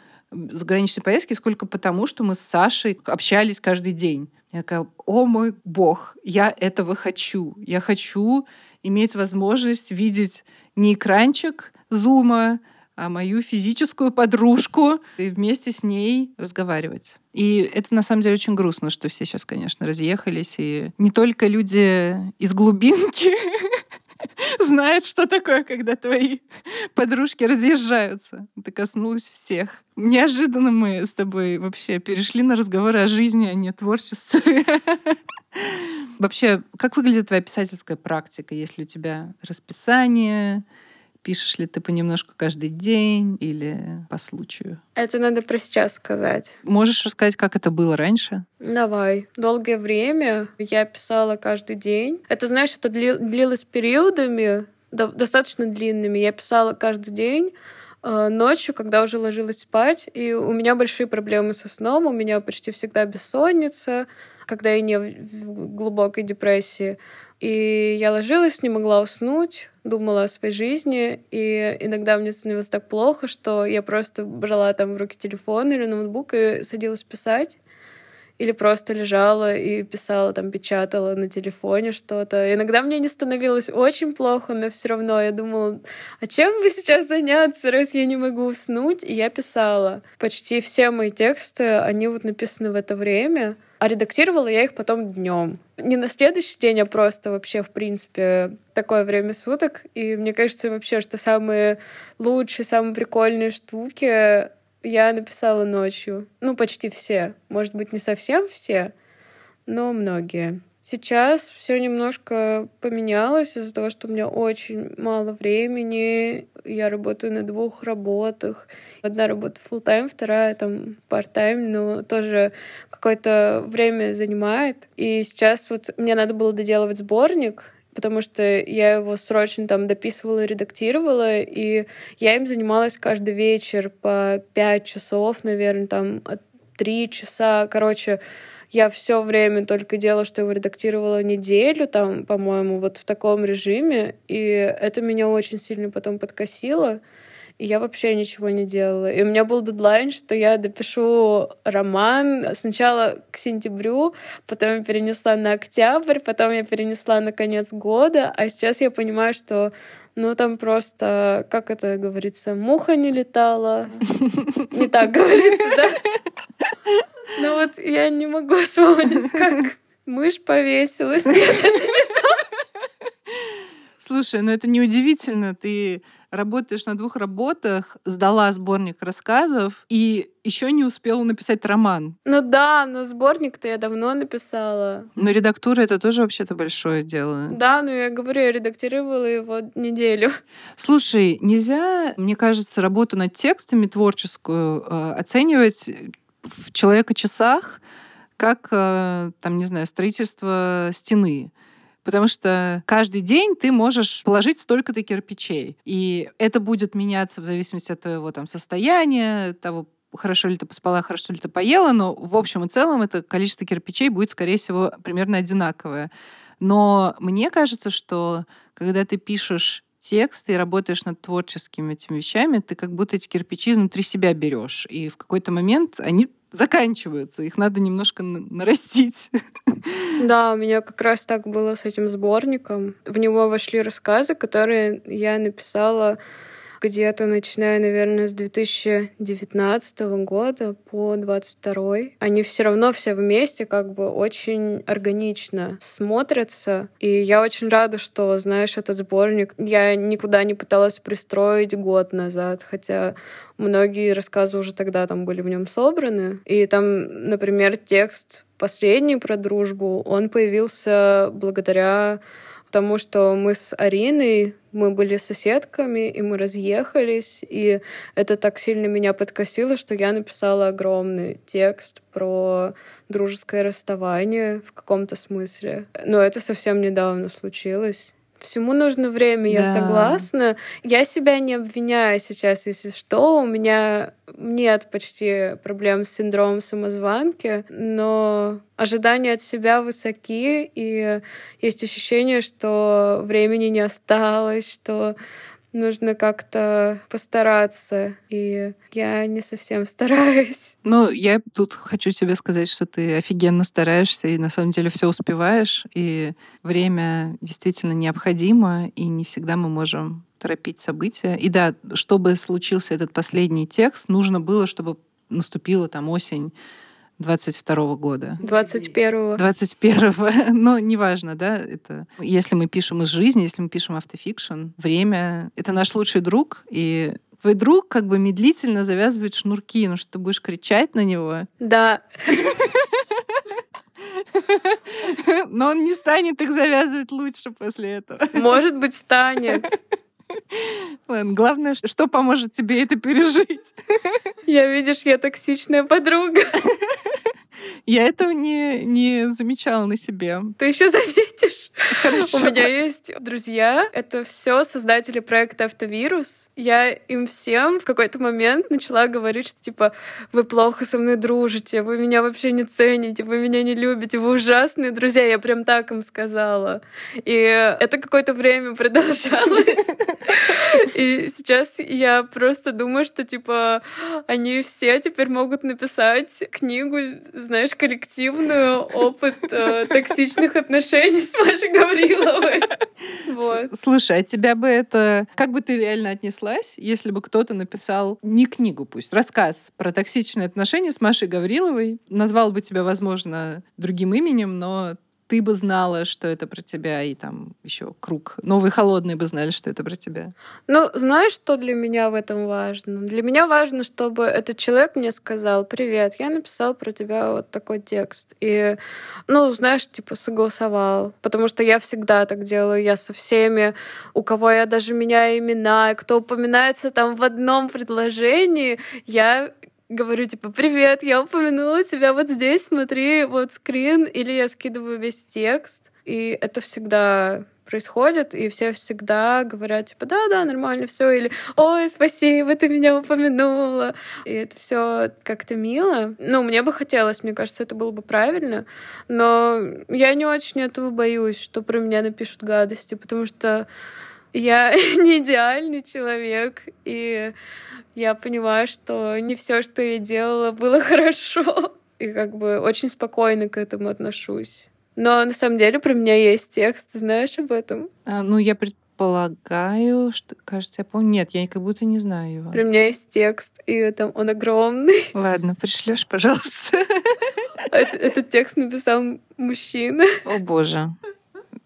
A: заграничной поездки, сколько потому, что мы с Сашей общались каждый день. Я такая, о мой бог, я этого хочу. Я хочу иметь возможность видеть не экранчик зума, а мою физическую подружку и вместе с ней разговаривать. И это на самом деле очень грустно, что все сейчас, конечно, разъехались. И не только люди из глубинки знают, что такое, когда твои подружки разъезжаются. Это коснулось всех. Неожиданно мы с тобой вообще перешли на разговоры о жизни, а не творчестве. Вообще, как выглядит твоя писательская практика? Есть ли у тебя расписание? Пишешь ли ты понемножку каждый день или по случаю?
B: Это надо про сейчас сказать.
A: Можешь рассказать, как это было раньше?
B: Давай. Долгое время я писала каждый день. Это, знаешь, это длилось периодами, достаточно длинными. Я писала каждый день э, ночью, когда уже ложилась спать, и у меня большие проблемы со сном, у меня почти всегда бессонница, когда я не в глубокой депрессии. И я ложилась, не могла уснуть, думала о своей жизни, и иногда мне становилось так плохо, что я просто брала там в руки телефон или ноутбук и садилась писать. Или просто лежала и писала, там, печатала на телефоне что-то. Иногда мне не становилось очень плохо, но все равно я думала, а чем бы сейчас заняться, раз я не могу уснуть? И я писала. Почти все мои тексты, они вот написаны в это время — а редактировала я их потом днем. Не на следующий день, а просто вообще, в принципе, такое время суток. И мне кажется вообще, что самые лучшие, самые прикольные штуки я написала ночью. Ну, почти все. Может быть, не совсем все, но многие. Сейчас все немножко поменялось из-за того, что у меня очень мало времени. Я работаю на двух работах. Одна работа full time, вторая там part-time, но тоже какое-то время занимает. И сейчас вот мне надо было доделывать сборник, потому что я его срочно там дописывала, редактировала, и я им занималась каждый вечер по пять часов, наверное, там три часа. Короче, я все время только делала, что его редактировала неделю, там, по-моему, вот в таком режиме, и это меня очень сильно потом подкосило, и я вообще ничего не делала. И у меня был дедлайн, что я допишу роман сначала к сентябрю, потом я перенесла на октябрь, потом я перенесла на конец года, а сейчас я понимаю, что ну, там просто, как это говорится, муха не летала. Не так говорится, да? Ну вот я не могу вспомнить, как мышь повесилась.
A: Слушай, ну это неудивительно. Ты работаешь на двух работах, сдала сборник рассказов и еще не успела написать роман.
B: Ну да, но сборник-то я давно написала.
A: Но редактура это тоже вообще-то большое дело.
B: Да, ну я говорю, я редактировала его неделю.
A: Слушай, нельзя, мне кажется, работу над текстами творческую э, оценивать в человека-часах как, э, там, не знаю, строительство стены потому что каждый день ты можешь положить столько-то кирпичей. И это будет меняться в зависимости от твоего там, состояния, того, хорошо ли ты поспала, хорошо ли ты поела, но в общем и целом это количество кирпичей будет, скорее всего, примерно одинаковое. Но мне кажется, что когда ты пишешь текст и работаешь над творческими этими вещами, ты как будто эти кирпичи внутри себя берешь. И в какой-то момент они заканчиваются, их надо немножко нарастить.
B: Да, у меня как раз так было с этим сборником. В него вошли рассказы, которые я написала где-то начиная, наверное, с 2019 года по 22 они все равно все вместе как бы очень органично смотрятся. И я очень рада, что, знаешь, этот сборник я никуда не пыталась пристроить год назад, хотя многие рассказы уже тогда там были в нем собраны. И там, например, текст последний про дружбу, он появился благодаря тому, что мы с Ариной, мы были соседками, и мы разъехались, и это так сильно меня подкосило, что я написала огромный текст про дружеское расставание в каком-то смысле. Но это совсем недавно случилось. Всему нужно время, я да. согласна. Я себя не обвиняю сейчас, если что. У меня нет почти проблем с синдромом самозванки, но ожидания от себя высоки, и есть ощущение, что времени не осталось, что нужно как-то постараться, и я не совсем стараюсь.
A: Ну, я тут хочу тебе сказать, что ты офигенно стараешься, и на самом деле все успеваешь, и время действительно необходимо, и не всегда мы можем торопить события. И да, чтобы случился этот последний текст, нужно было, чтобы наступила там осень 22 года.
B: 21-го.
A: 21-го. Но неважно, да, это... Если мы пишем из жизни, если мы пишем автофикшн, время — это наш лучший друг, и твой друг как бы медлительно завязывает шнурки, ну что ты будешь кричать на него.
B: Да.
A: Но он не станет их завязывать лучше после этого.
B: Может быть, станет.
A: Ладно, главное, что поможет тебе это пережить.
B: Я, видишь, я токсичная подруга.
A: Я этого не, не замечала на себе.
B: Ты еще заметишь.
A: Хорошо.
B: У меня есть друзья. Это все создатели проекта Автовирус. Я им всем в какой-то момент начала говорить, что типа вы плохо со мной дружите, вы меня вообще не цените, вы меня не любите, вы ужасные друзья. Я прям так им сказала. И это какое-то время продолжалось. И сейчас я просто думаю, что типа они все теперь могут написать книгу, знаешь, коллективную опыт э, токсичных отношений с Машей Гавриловой. Вот.
A: Слушай, а тебя бы это... Как бы ты реально отнеслась, если бы кто-то написал не книгу пусть, рассказ про токсичные отношения с Машей Гавриловой, назвал бы тебя, возможно, другим именем, но ты бы знала, что это про тебя, и там еще круг. Новые холодные бы знали, что это про тебя.
B: Ну, знаешь, что для меня в этом важно? Для меня важно, чтобы этот человек мне сказал, привет, я написал про тебя вот такой текст. И, ну, знаешь, типа согласовал. Потому что я всегда так делаю. Я со всеми, у кого я даже меняю имена, кто упоминается там в одном предложении, я говорю, типа, привет, я упомянула тебя вот здесь, смотри, вот скрин, или я скидываю весь текст, и это всегда происходит, и все всегда говорят, типа, да-да, нормально все, или ой, спасибо, ты меня упомянула. И это все как-то мило. Ну, мне бы хотелось, мне кажется, это было бы правильно, но я не очень этого боюсь, что про меня напишут гадости, потому что я не идеальный человек, и я понимаю, что не все, что я делала, было хорошо. И как бы очень спокойно к этому отношусь. Но на самом деле про меня есть текст, знаешь об этом?
A: А, ну, я предполагаю, что, кажется, я помню. Нет, я как будто не знаю его.
B: Про меня есть текст, и там он огромный.
A: Ладно, пришлешь, пожалуйста.
B: Этот текст написал мужчина.
A: О боже.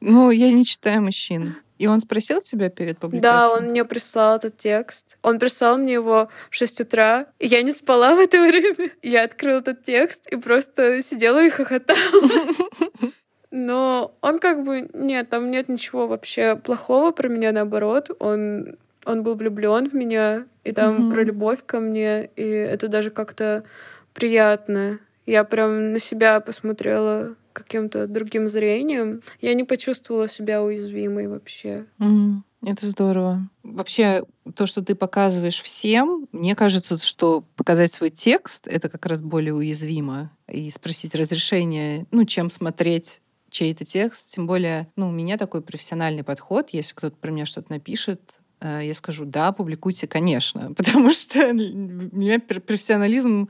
A: Ну, я не читаю мужчин. И он спросил тебя перед публикацией?
B: Да, он мне прислал этот текст. Он прислал мне его в 6 утра. И я не спала в это время. Я открыла этот текст и просто сидела и хохотала. Но он как бы... Нет, там нет ничего вообще плохого про меня, наоборот. Он, он был влюблен в меня, и там mm-hmm. про любовь ко мне, и это даже как-то приятно. Я прям на себя посмотрела каким-то другим зрением, я не почувствовала себя уязвимой вообще.
A: Mm, это здорово. Вообще, то, что ты показываешь всем, мне кажется, что показать свой текст — это как раз более уязвимо. И спросить разрешение, ну, чем смотреть чей-то текст. Тем более, ну, у меня такой профессиональный подход. Если кто-то про меня что-то напишет, э, я скажу, да, публикуйте, конечно. Потому что меня профессионализм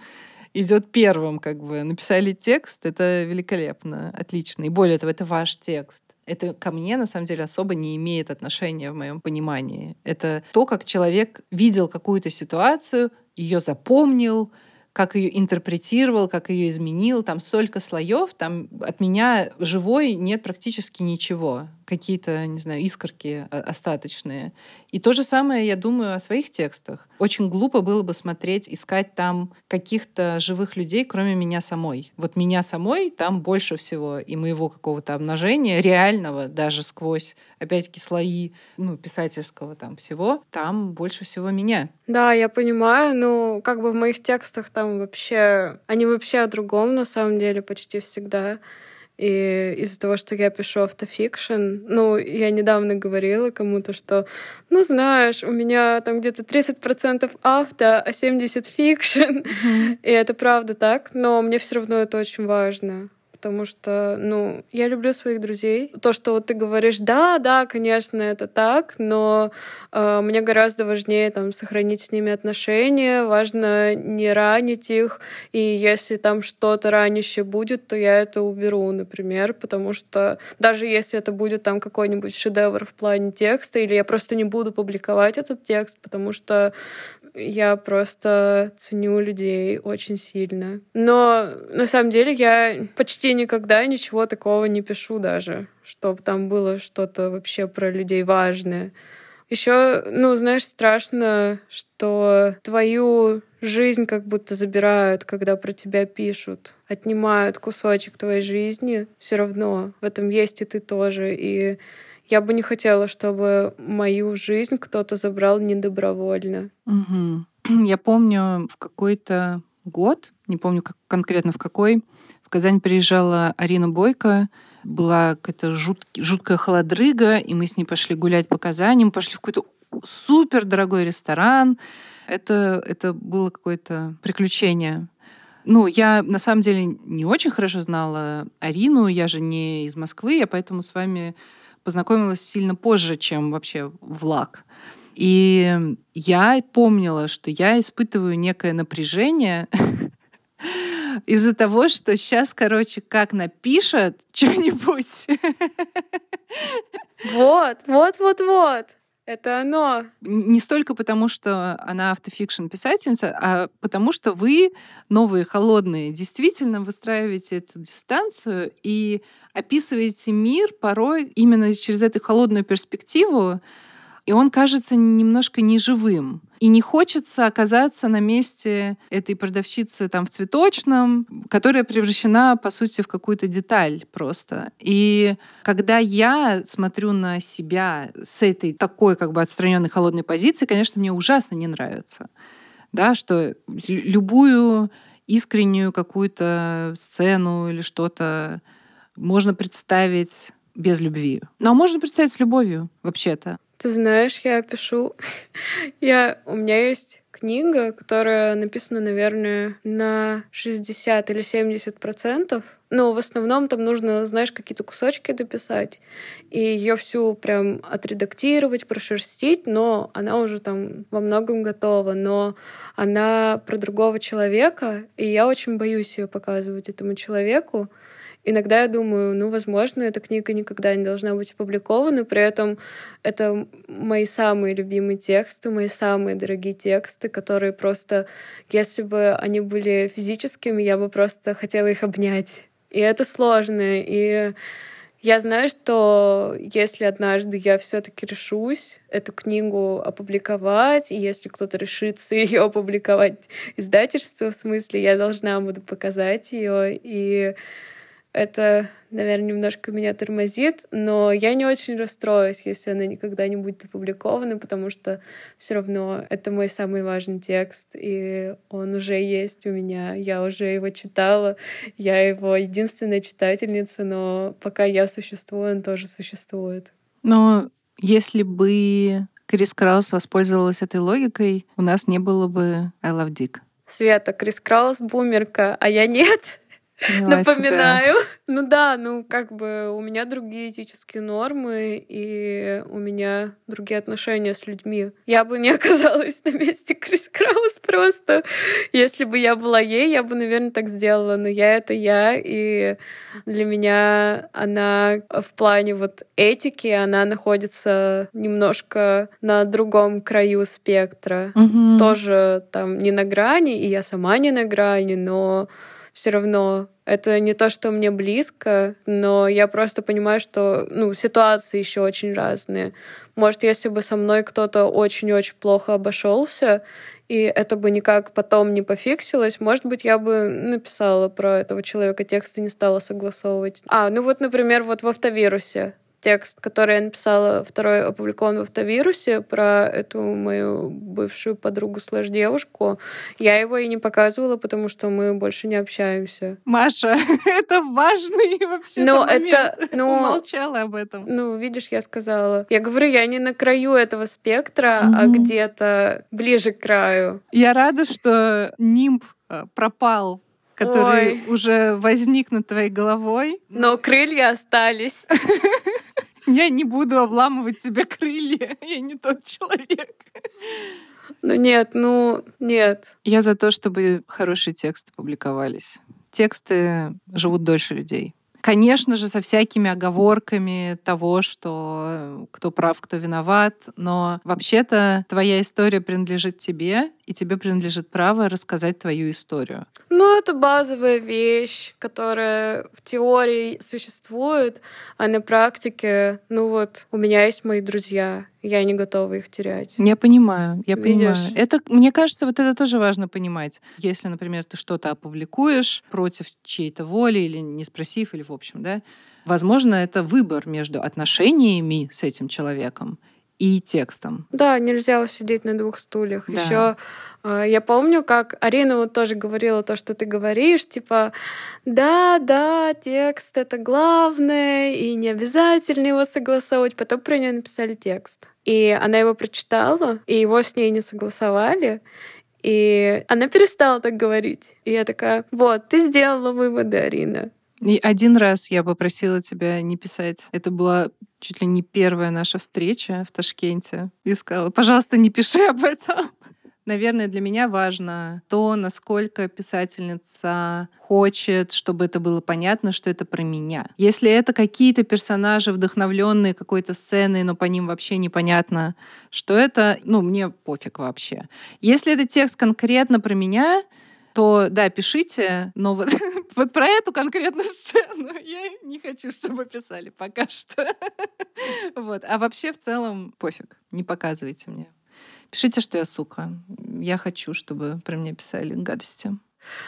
A: идет первым, как бы. Написали текст, это великолепно, отлично. И более того, это ваш текст. Это ко мне, на самом деле, особо не имеет отношения в моем понимании. Это то, как человек видел какую-то ситуацию, ее запомнил, как ее интерпретировал, как ее изменил. Там столько слоев, там от меня живой нет практически ничего. Какие-то, не знаю, искорки остаточные. И то же самое я думаю о своих текстах. Очень глупо было бы смотреть, искать там каких-то живых людей, кроме меня самой. Вот меня самой там больше всего и моего какого-то обнажения, реального, даже сквозь, опять-таки, слои ну, писательского там всего, там больше всего меня.
B: Да, я понимаю, но как бы в моих текстах там вообще... Они вообще о другом, на самом деле, почти всегда. И из-за того, что я пишу автофикшн, ну, я недавно говорила кому-то, что, ну, знаешь, у меня там где-то 30% авто, а 70% фикшн. Mm-hmm. И это правда так, но мне все равно это очень важно потому что, ну, я люблю своих друзей. То, что вот ты говоришь, да, да, конечно, это так, но э, мне гораздо важнее там сохранить с ними отношения, важно не ранить их, и если там что-то ранящее будет, то я это уберу, например, потому что даже если это будет там какой-нибудь шедевр в плане текста, или я просто не буду публиковать этот текст, потому что я просто ценю людей очень сильно. Но на самом деле я почти никогда ничего такого не пишу даже, чтобы там было что-то вообще про людей важное. Еще, ну, знаешь, страшно, что твою жизнь как будто забирают, когда про тебя пишут, отнимают кусочек твоей жизни. Все равно в этом есть и ты тоже. И я бы не хотела, чтобы мою жизнь кто-то забрал недобровольно.
A: Угу. Я помню в какой-то год, не помню как, конкретно в какой, в Казань приезжала Арина Бойко, была какая-то жут, жуткая холодрыга, и мы с ней пошли гулять по Казани, мы пошли в какой-то супер дорогой ресторан. Это, это было какое-то приключение. Ну, я на самом деле не очень хорошо знала Арину, я же не из Москвы, я поэтому с вами познакомилась сильно позже, чем вообще влаг. И я помнила, что я испытываю некое напряжение из-за того, что сейчас, короче, как напишет что-нибудь.
B: Вот, вот, вот, вот. Это оно.
A: Не столько потому, что она автофикшн писательница, а потому что вы, новые холодные, действительно выстраиваете эту дистанцию и описываете мир порой именно через эту холодную перспективу, и он кажется немножко неживым. И не хочется оказаться на месте этой продавщицы там в цветочном, которая превращена, по сути, в какую-то деталь просто. И когда я смотрю на себя с этой такой как бы отстраненной холодной позиции, конечно, мне ужасно не нравится. Да, что любую искреннюю какую-то сцену или что-то можно представить без любви. Но можно представить с любовью, вообще-то.
B: Ты знаешь, я пишу... я... У меня есть книга, которая написана, наверное, на 60 или 70 процентов. Но в основном там нужно, знаешь, какие-то кусочки дописать и ее всю прям отредактировать, прошерстить, но она уже там во многом готова. Но она про другого человека, и я очень боюсь ее показывать этому человеку. Иногда я думаю, ну, возможно, эта книга никогда не должна быть опубликована, при этом это мои самые любимые тексты, мои самые дорогие тексты, которые просто, если бы они были физическими, я бы просто хотела их обнять. И это сложно, и я знаю, что если однажды я все-таки решусь эту книгу опубликовать, и если кто-то решится ее опубликовать издательство, в смысле, я должна буду показать ее и это, наверное, немножко меня тормозит, но я не очень расстроюсь, если она никогда не будет опубликована, потому что все равно это мой самый важный текст, и он уже есть у меня, я уже его читала, я его единственная читательница, но пока я существую, он тоже существует.
A: Но если бы Крис Краус воспользовалась этой логикой, у нас не было бы I Love Dick.
B: Света, Крис Краус бумерка, а я нет. Напоминаю. Ну да, ну как бы у меня другие этические нормы, и у меня другие отношения с людьми. Я бы не оказалась на месте Крис Краус просто. Если бы я была ей, я бы, наверное, так сделала. Но я — это я, и для меня она в плане вот этики, она находится немножко на другом краю спектра.
A: Мгм.
B: Тоже там не на грани, и я сама не на грани, но все равно это не то, что мне близко, но я просто понимаю, что ну, ситуации еще очень разные. Может, если бы со мной кто-то очень-очень плохо обошелся, и это бы никак потом не пофиксилось, может быть, я бы написала про этого человека текст и не стала согласовывать. А, ну вот, например, вот в автовирусе текст, который я написала, второй опубликован в автовирусе про эту мою бывшую подругу слэш девушку. Я его и не показывала, потому что мы больше не общаемся.
A: Маша, это важный вообще
B: Но
A: момент.
B: это, ну,
A: Умолчала об этом.
B: ну, видишь, я сказала. Я говорю, я не на краю этого спектра, а
A: Мгм.
B: где-то ближе к краю.
A: Я рада, что нимб э, пропал, который
B: Ой.
A: уже возник над твоей головой.
B: Но крылья остались.
A: Я не буду обламывать тебе крылья. Я не тот человек.
B: Ну нет, ну нет.
A: Я за то, чтобы хорошие тексты публиковались. Тексты живут дольше людей. Конечно же, со всякими оговорками того, что э, кто прав, кто виноват, но вообще-то твоя история принадлежит тебе, и тебе принадлежит право рассказать твою историю.
B: Ну, это базовая вещь, которая в теории существует, а на практике, ну вот, у меня есть мои друзья, я не готова их терять.
A: Я понимаю, я понимаю.
B: Видишь?
A: Это, мне кажется, вот это тоже важно понимать. Если, например, ты что-то опубликуешь против чьей-то воли или не спросив, или в общем, да, возможно, это выбор между отношениями с этим человеком и текстом.
B: Да, нельзя усидеть на двух стульях.
A: Да.
B: Еще я помню, как Арина вот тоже говорила то, что ты говоришь, типа, да, да, текст это главное, и не обязательно его согласовывать. Потом про нее написали текст. И она его прочитала, и его с ней не согласовали. И она перестала так говорить. И я такая, вот, ты сделала выводы, Арина.
A: И один раз я попросила тебя не писать. Это была чуть ли не первая наша встреча в Ташкенте. И сказала, пожалуйста, не пиши об этом. Наверное, для меня важно то, насколько писательница хочет, чтобы это было понятно, что это про меня. Если это какие-то персонажи, вдохновленные какой-то сценой, но по ним вообще непонятно, что это, ну, мне пофиг вообще. Если это текст конкретно про меня, то да, пишите, но вот, вот про эту конкретную сцену я не хочу, чтобы писали пока что. Вот. А вообще в целом пофиг, не показывайте мне. Пишите, что я сука. Я хочу, чтобы про меня писали гадости.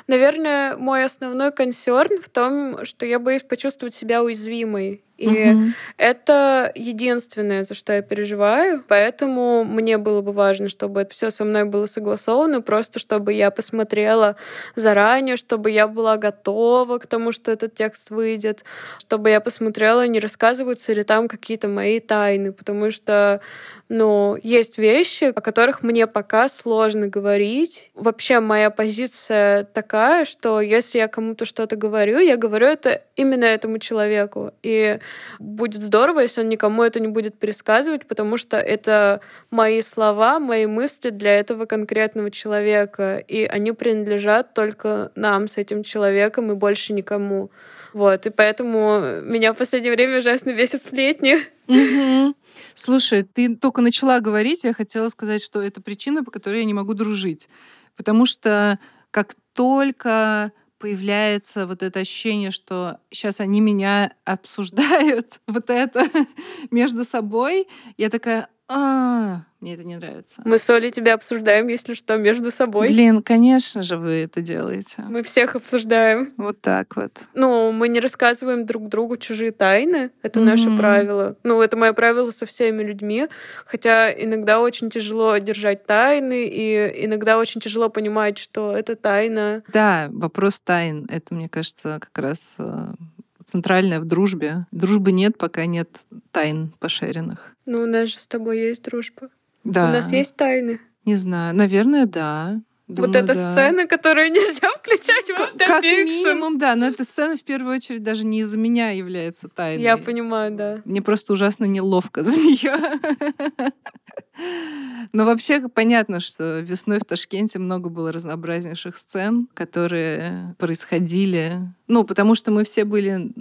B: Наверное, мой основной консерн в том, что я боюсь почувствовать себя уязвимой. И
A: Мгм.
B: это единственное, за что я переживаю. Поэтому мне было бы важно, чтобы это все со мной было согласовано, просто чтобы я посмотрела заранее, чтобы я была готова к тому, что этот текст выйдет, чтобы я посмотрела, не рассказываются ли там какие-то мои тайны, потому что, ну, есть вещи, о которых мне пока сложно говорить. Вообще моя позиция такая, что если я кому-то что-то говорю, я говорю это именно этому человеку. И будет здорово, если он никому это не будет пересказывать, потому что это мои слова, мои мысли для этого конкретного человека, и они принадлежат только нам с этим человеком и больше никому. Вот, и поэтому меня в последнее время ужасно бесит сплетни.
A: Слушай, ты только начала говорить, я хотела сказать, что это причина, по которой я не могу дружить. Потому что как только появляется вот это ощущение, что сейчас они меня обсуждают, вот это между собой, я такая, а, мне это не нравится.
B: Мы с Олей тебя обсуждаем, если что, между собой.
A: Блин, конечно же вы это делаете.
B: Мы всех обсуждаем.
A: Вот так вот.
B: Ну, мы не рассказываем друг другу чужие тайны. Это наше
A: Мгм.
B: правило. Ну, это мое правило со всеми людьми. Хотя иногда очень тяжело держать тайны, и иногда очень тяжело понимать, что это тайна.
A: Да, вопрос тайн. Это, мне кажется, как раз э, центральное в дружбе. Дружбы нет, пока нет тайн пошеренных.
B: Ну, у нас же с тобой есть дружба.
A: Да.
B: У нас есть тайны.
A: Не знаю. Наверное, да.
B: Думаю, вот эта да. сцена, которую нельзя включать в автофикшн.
A: Как минимум, да. Но эта сцена в первую очередь даже не из-за меня является тайной.
B: Я понимаю, да.
A: Мне просто ужасно неловко за нее. Но вообще понятно, что весной в Ташкенте много было разнообразнейших сцен, которые происходили. Ну, потому что мы все были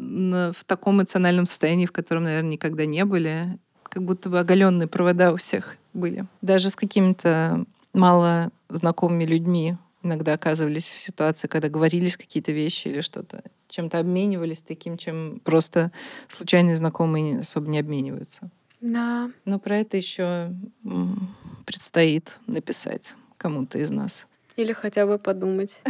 A: в таком эмоциональном состоянии, в котором, наверное, никогда не были. Как будто бы оголенные провода у всех были. Даже с какими-то мало знакомыми людьми иногда оказывались в ситуации, когда говорились какие-то вещи или что-то, чем-то обменивались таким, чем просто случайные знакомые особо не обмениваются.
B: Да.
A: Но про это еще предстоит написать кому-то из нас.
B: Или хотя бы подумать.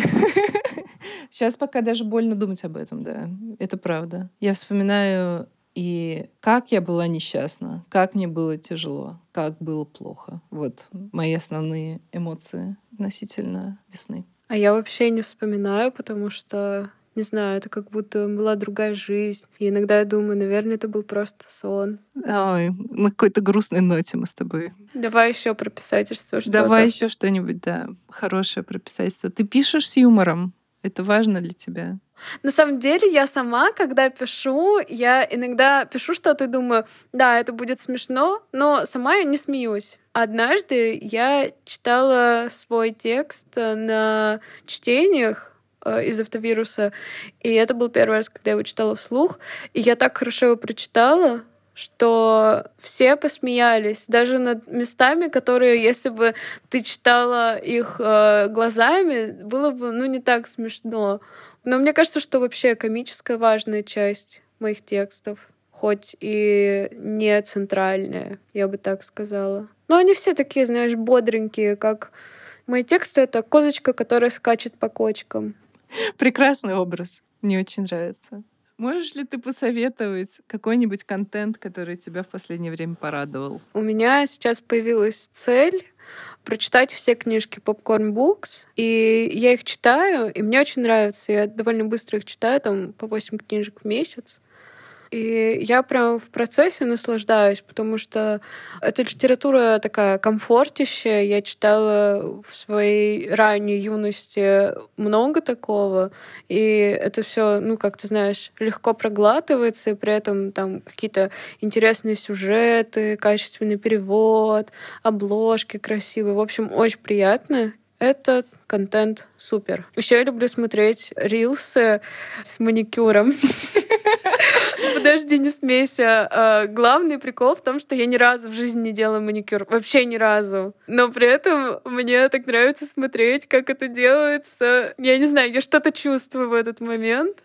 A: Сейчас пока даже больно думать об этом, да. Это правда. Я вспоминаю и как я была несчастна, как мне было тяжело, как было плохо. Вот мои основные эмоции относительно весны.
B: А я вообще не вспоминаю, потому что не знаю, это как будто была другая жизнь. И иногда я думаю, наверное, это был просто сон.
A: Ой, на какой-то грустной ноте мы с тобой.
B: Давай еще про писательство
A: что-то. Давай еще что-нибудь, да, хорошее про писательство. Ты пишешь с юмором? Это важно для тебя?
B: На самом деле, я сама, когда пишу, я иногда пишу что-то и думаю, да, это будет смешно, но сама я не смеюсь. Однажды я читала свой текст на чтениях э, из автовируса, и это был первый раз, когда я его читала вслух, и я так хорошо его прочитала, что все посмеялись, даже над местами, которые, если бы ты читала их э, глазами, было бы, ну, не так смешно. Но мне кажется, что вообще комическая важная часть моих текстов, хоть и не центральная, я бы так сказала. Но они все такие, знаешь, бодренькие, как мои тексты — это козочка, которая скачет по кочкам.
A: Прекрасный образ. Мне очень нравится. Можешь ли ты посоветовать какой-нибудь контент, который тебя в последнее время порадовал?
B: У меня сейчас появилась цель прочитать все книжки Popcorn Books, и я их читаю, и мне очень нравится. Я довольно быстро их читаю, там по 8 книжек в месяц. И я прям в процессе наслаждаюсь, потому что эта литература такая комфортищая. Я читала в своей ранней юности много такого, и это все, ну, как ты знаешь, легко проглатывается, и при этом там какие-то интересные сюжеты, качественный перевод, обложки красивые. В общем, очень приятно. Это контент супер. Еще я люблю смотреть рилсы с маникюром. Подожди, не смейся. А, главный прикол в том, что я ни разу в жизни не делала маникюр. Вообще ни разу. Но при этом мне так нравится смотреть, как это делается. Я не знаю, я что-то чувствую в этот момент.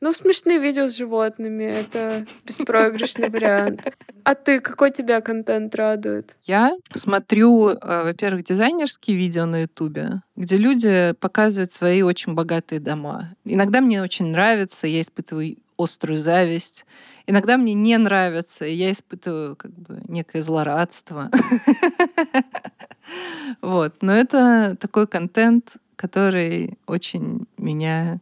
B: Ну, смешные видео с животными — это беспроигрышный вариант. А ты, какой тебя контент радует?
A: Я смотрю, э, во-первых, дизайнерские видео на Ютубе, где люди показывают свои очень богатые дома. Иногда мне очень нравится, я испытываю острую зависть. Иногда мне не нравится, и я испытываю как бы некое злорадство. Вот. Но это такой контент, который очень меня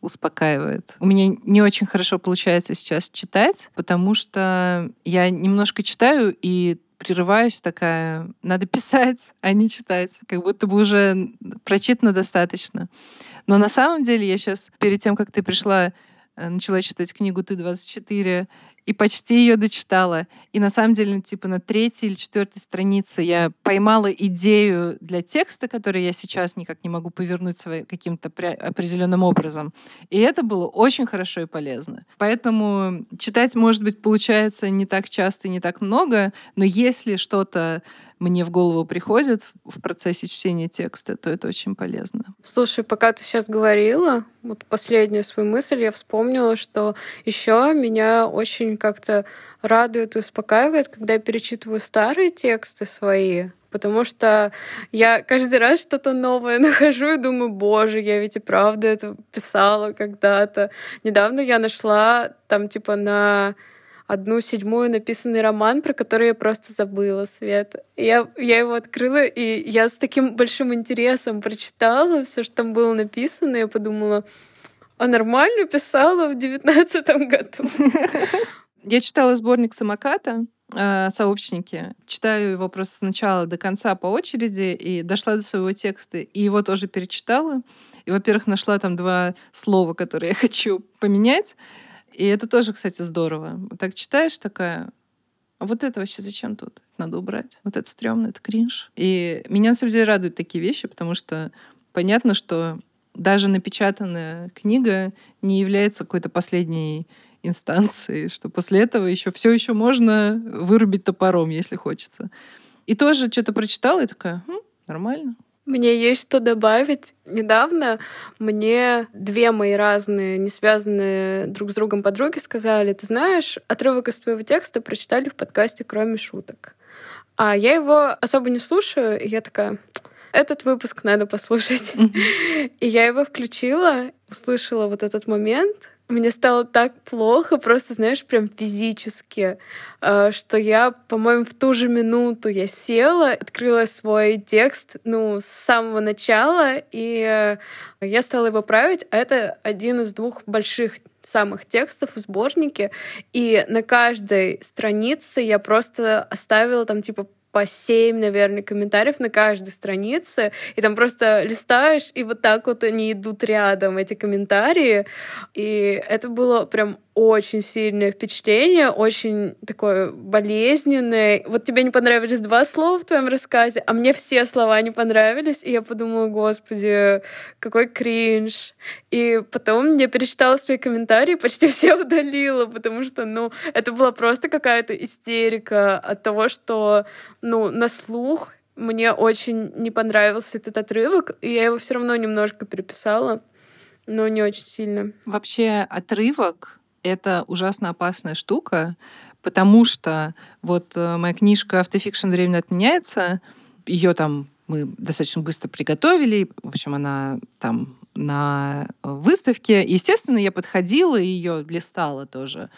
A: успокаивает. У меня не очень хорошо получается сейчас читать, потому что я немножко читаю и прерываюсь такая, надо писать, а не читать. Как будто бы уже прочитано достаточно. Но на самом деле я сейчас, перед тем, как ты пришла, начала читать книгу «Ты-24», и почти ее дочитала. И на самом деле, типа на третьей или четвертой странице я поймала идею для текста, который я сейчас никак не могу повернуть своим каким-то определенным образом. И это было очень хорошо и полезно. Поэтому читать, может быть, получается не так часто и не так много, но если что-то мне в голову приходит в процессе чтения текста, то это очень полезно.
B: Слушай, пока ты сейчас говорила, вот последнюю свою мысль я вспомнила, что еще меня очень как-то радует и успокаивает, когда я перечитываю старые тексты свои, потому что я каждый раз что-то новое нахожу и думаю, боже, я ведь и правда это писала когда-то. Недавно я нашла там типа на одну седьмую написанный роман, про который я просто забыла, Свет. Я, я его открыла, и я с таким большим интересом прочитала все, что там было написано, и я подумала, а нормально писала в девятнадцатом году.
A: Я читала сборник «Самоката», э, сообщники. Читаю его просто с начала до конца по очереди и дошла до своего текста. И его тоже перечитала. И, во-первых, нашла там два слова, которые я хочу поменять. И это тоже, кстати, здорово. Так читаешь такая, а вот это вообще зачем тут? надо убрать. Вот это стрёмно, это кринж. И меня, на самом деле, радуют такие вещи, потому что понятно, что даже напечатанная книга не является какой-то последней инстанцией, что после этого еще все еще можно вырубить топором, если хочется. И тоже что-то прочитала и такая, хм, нормально.
B: Мне есть что добавить. Недавно мне две мои разные, не связанные друг с другом подруги сказали, ты знаешь, отрывок из твоего текста прочитали в подкасте «Кроме шуток». А я его особо не слушаю, и я такая, этот выпуск надо послушать. И я его включила, услышала вот этот момент, мне стало так плохо, просто, знаешь, прям физически, э, что я, по-моему, в ту же минуту я села, открыла свой текст, ну, с самого начала, и э, я стала его править, это один из двух больших самых текстов в сборнике, и на каждой странице я просто оставила там типа по семь, наверное, комментариев на каждой странице, и там просто листаешь, и вот так вот они идут рядом, эти комментарии, и это было прям очень сильное впечатление, очень такое болезненное. Вот тебе не понравились два слова в твоем рассказе, а мне все слова не понравились, и я подумала, господи, какой кринж. И потом я перечитала свои комментарии, почти все удалила, потому что, ну, это была просто какая-то истерика от того, что, ну, на слух мне очень не понравился этот отрывок, и я его все равно немножко переписала, но не очень сильно.
A: Вообще отрывок это ужасно опасная штука, потому что вот э, моя книжка «Автофикшн. Временно отменяется», ее там мы достаточно быстро приготовили. В общем, она там на выставке. Естественно, я подходила и ее листала тоже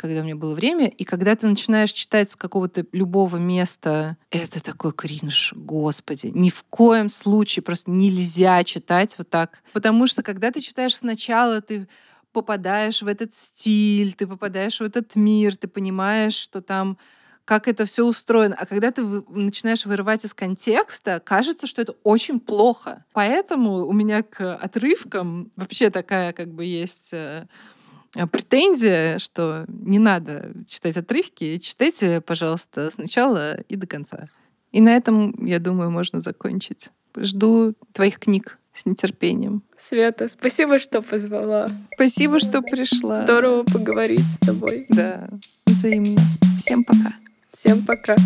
A: когда у меня было время. И когда ты начинаешь читать с какого-то любого места, это такой кринж, господи. Ни в коем случае просто нельзя читать вот так. Потому что когда ты читаешь сначала, ты попадаешь в этот стиль, ты попадаешь в этот мир, ты понимаешь, что там как это все устроено. А когда ты начинаешь вырывать из контекста, кажется, что это очень плохо. Поэтому у меня к отрывкам вообще такая как бы есть э, претензия, что не надо читать отрывки, читайте, пожалуйста, сначала и до конца. И на этом, я думаю, можно закончить. Жду твоих книг с нетерпением.
B: Света, спасибо, что позвала.
A: Спасибо, что пришла.
B: Здорово поговорить с тобой.
A: Да, взаимно. Всем пока.
B: Всем пока.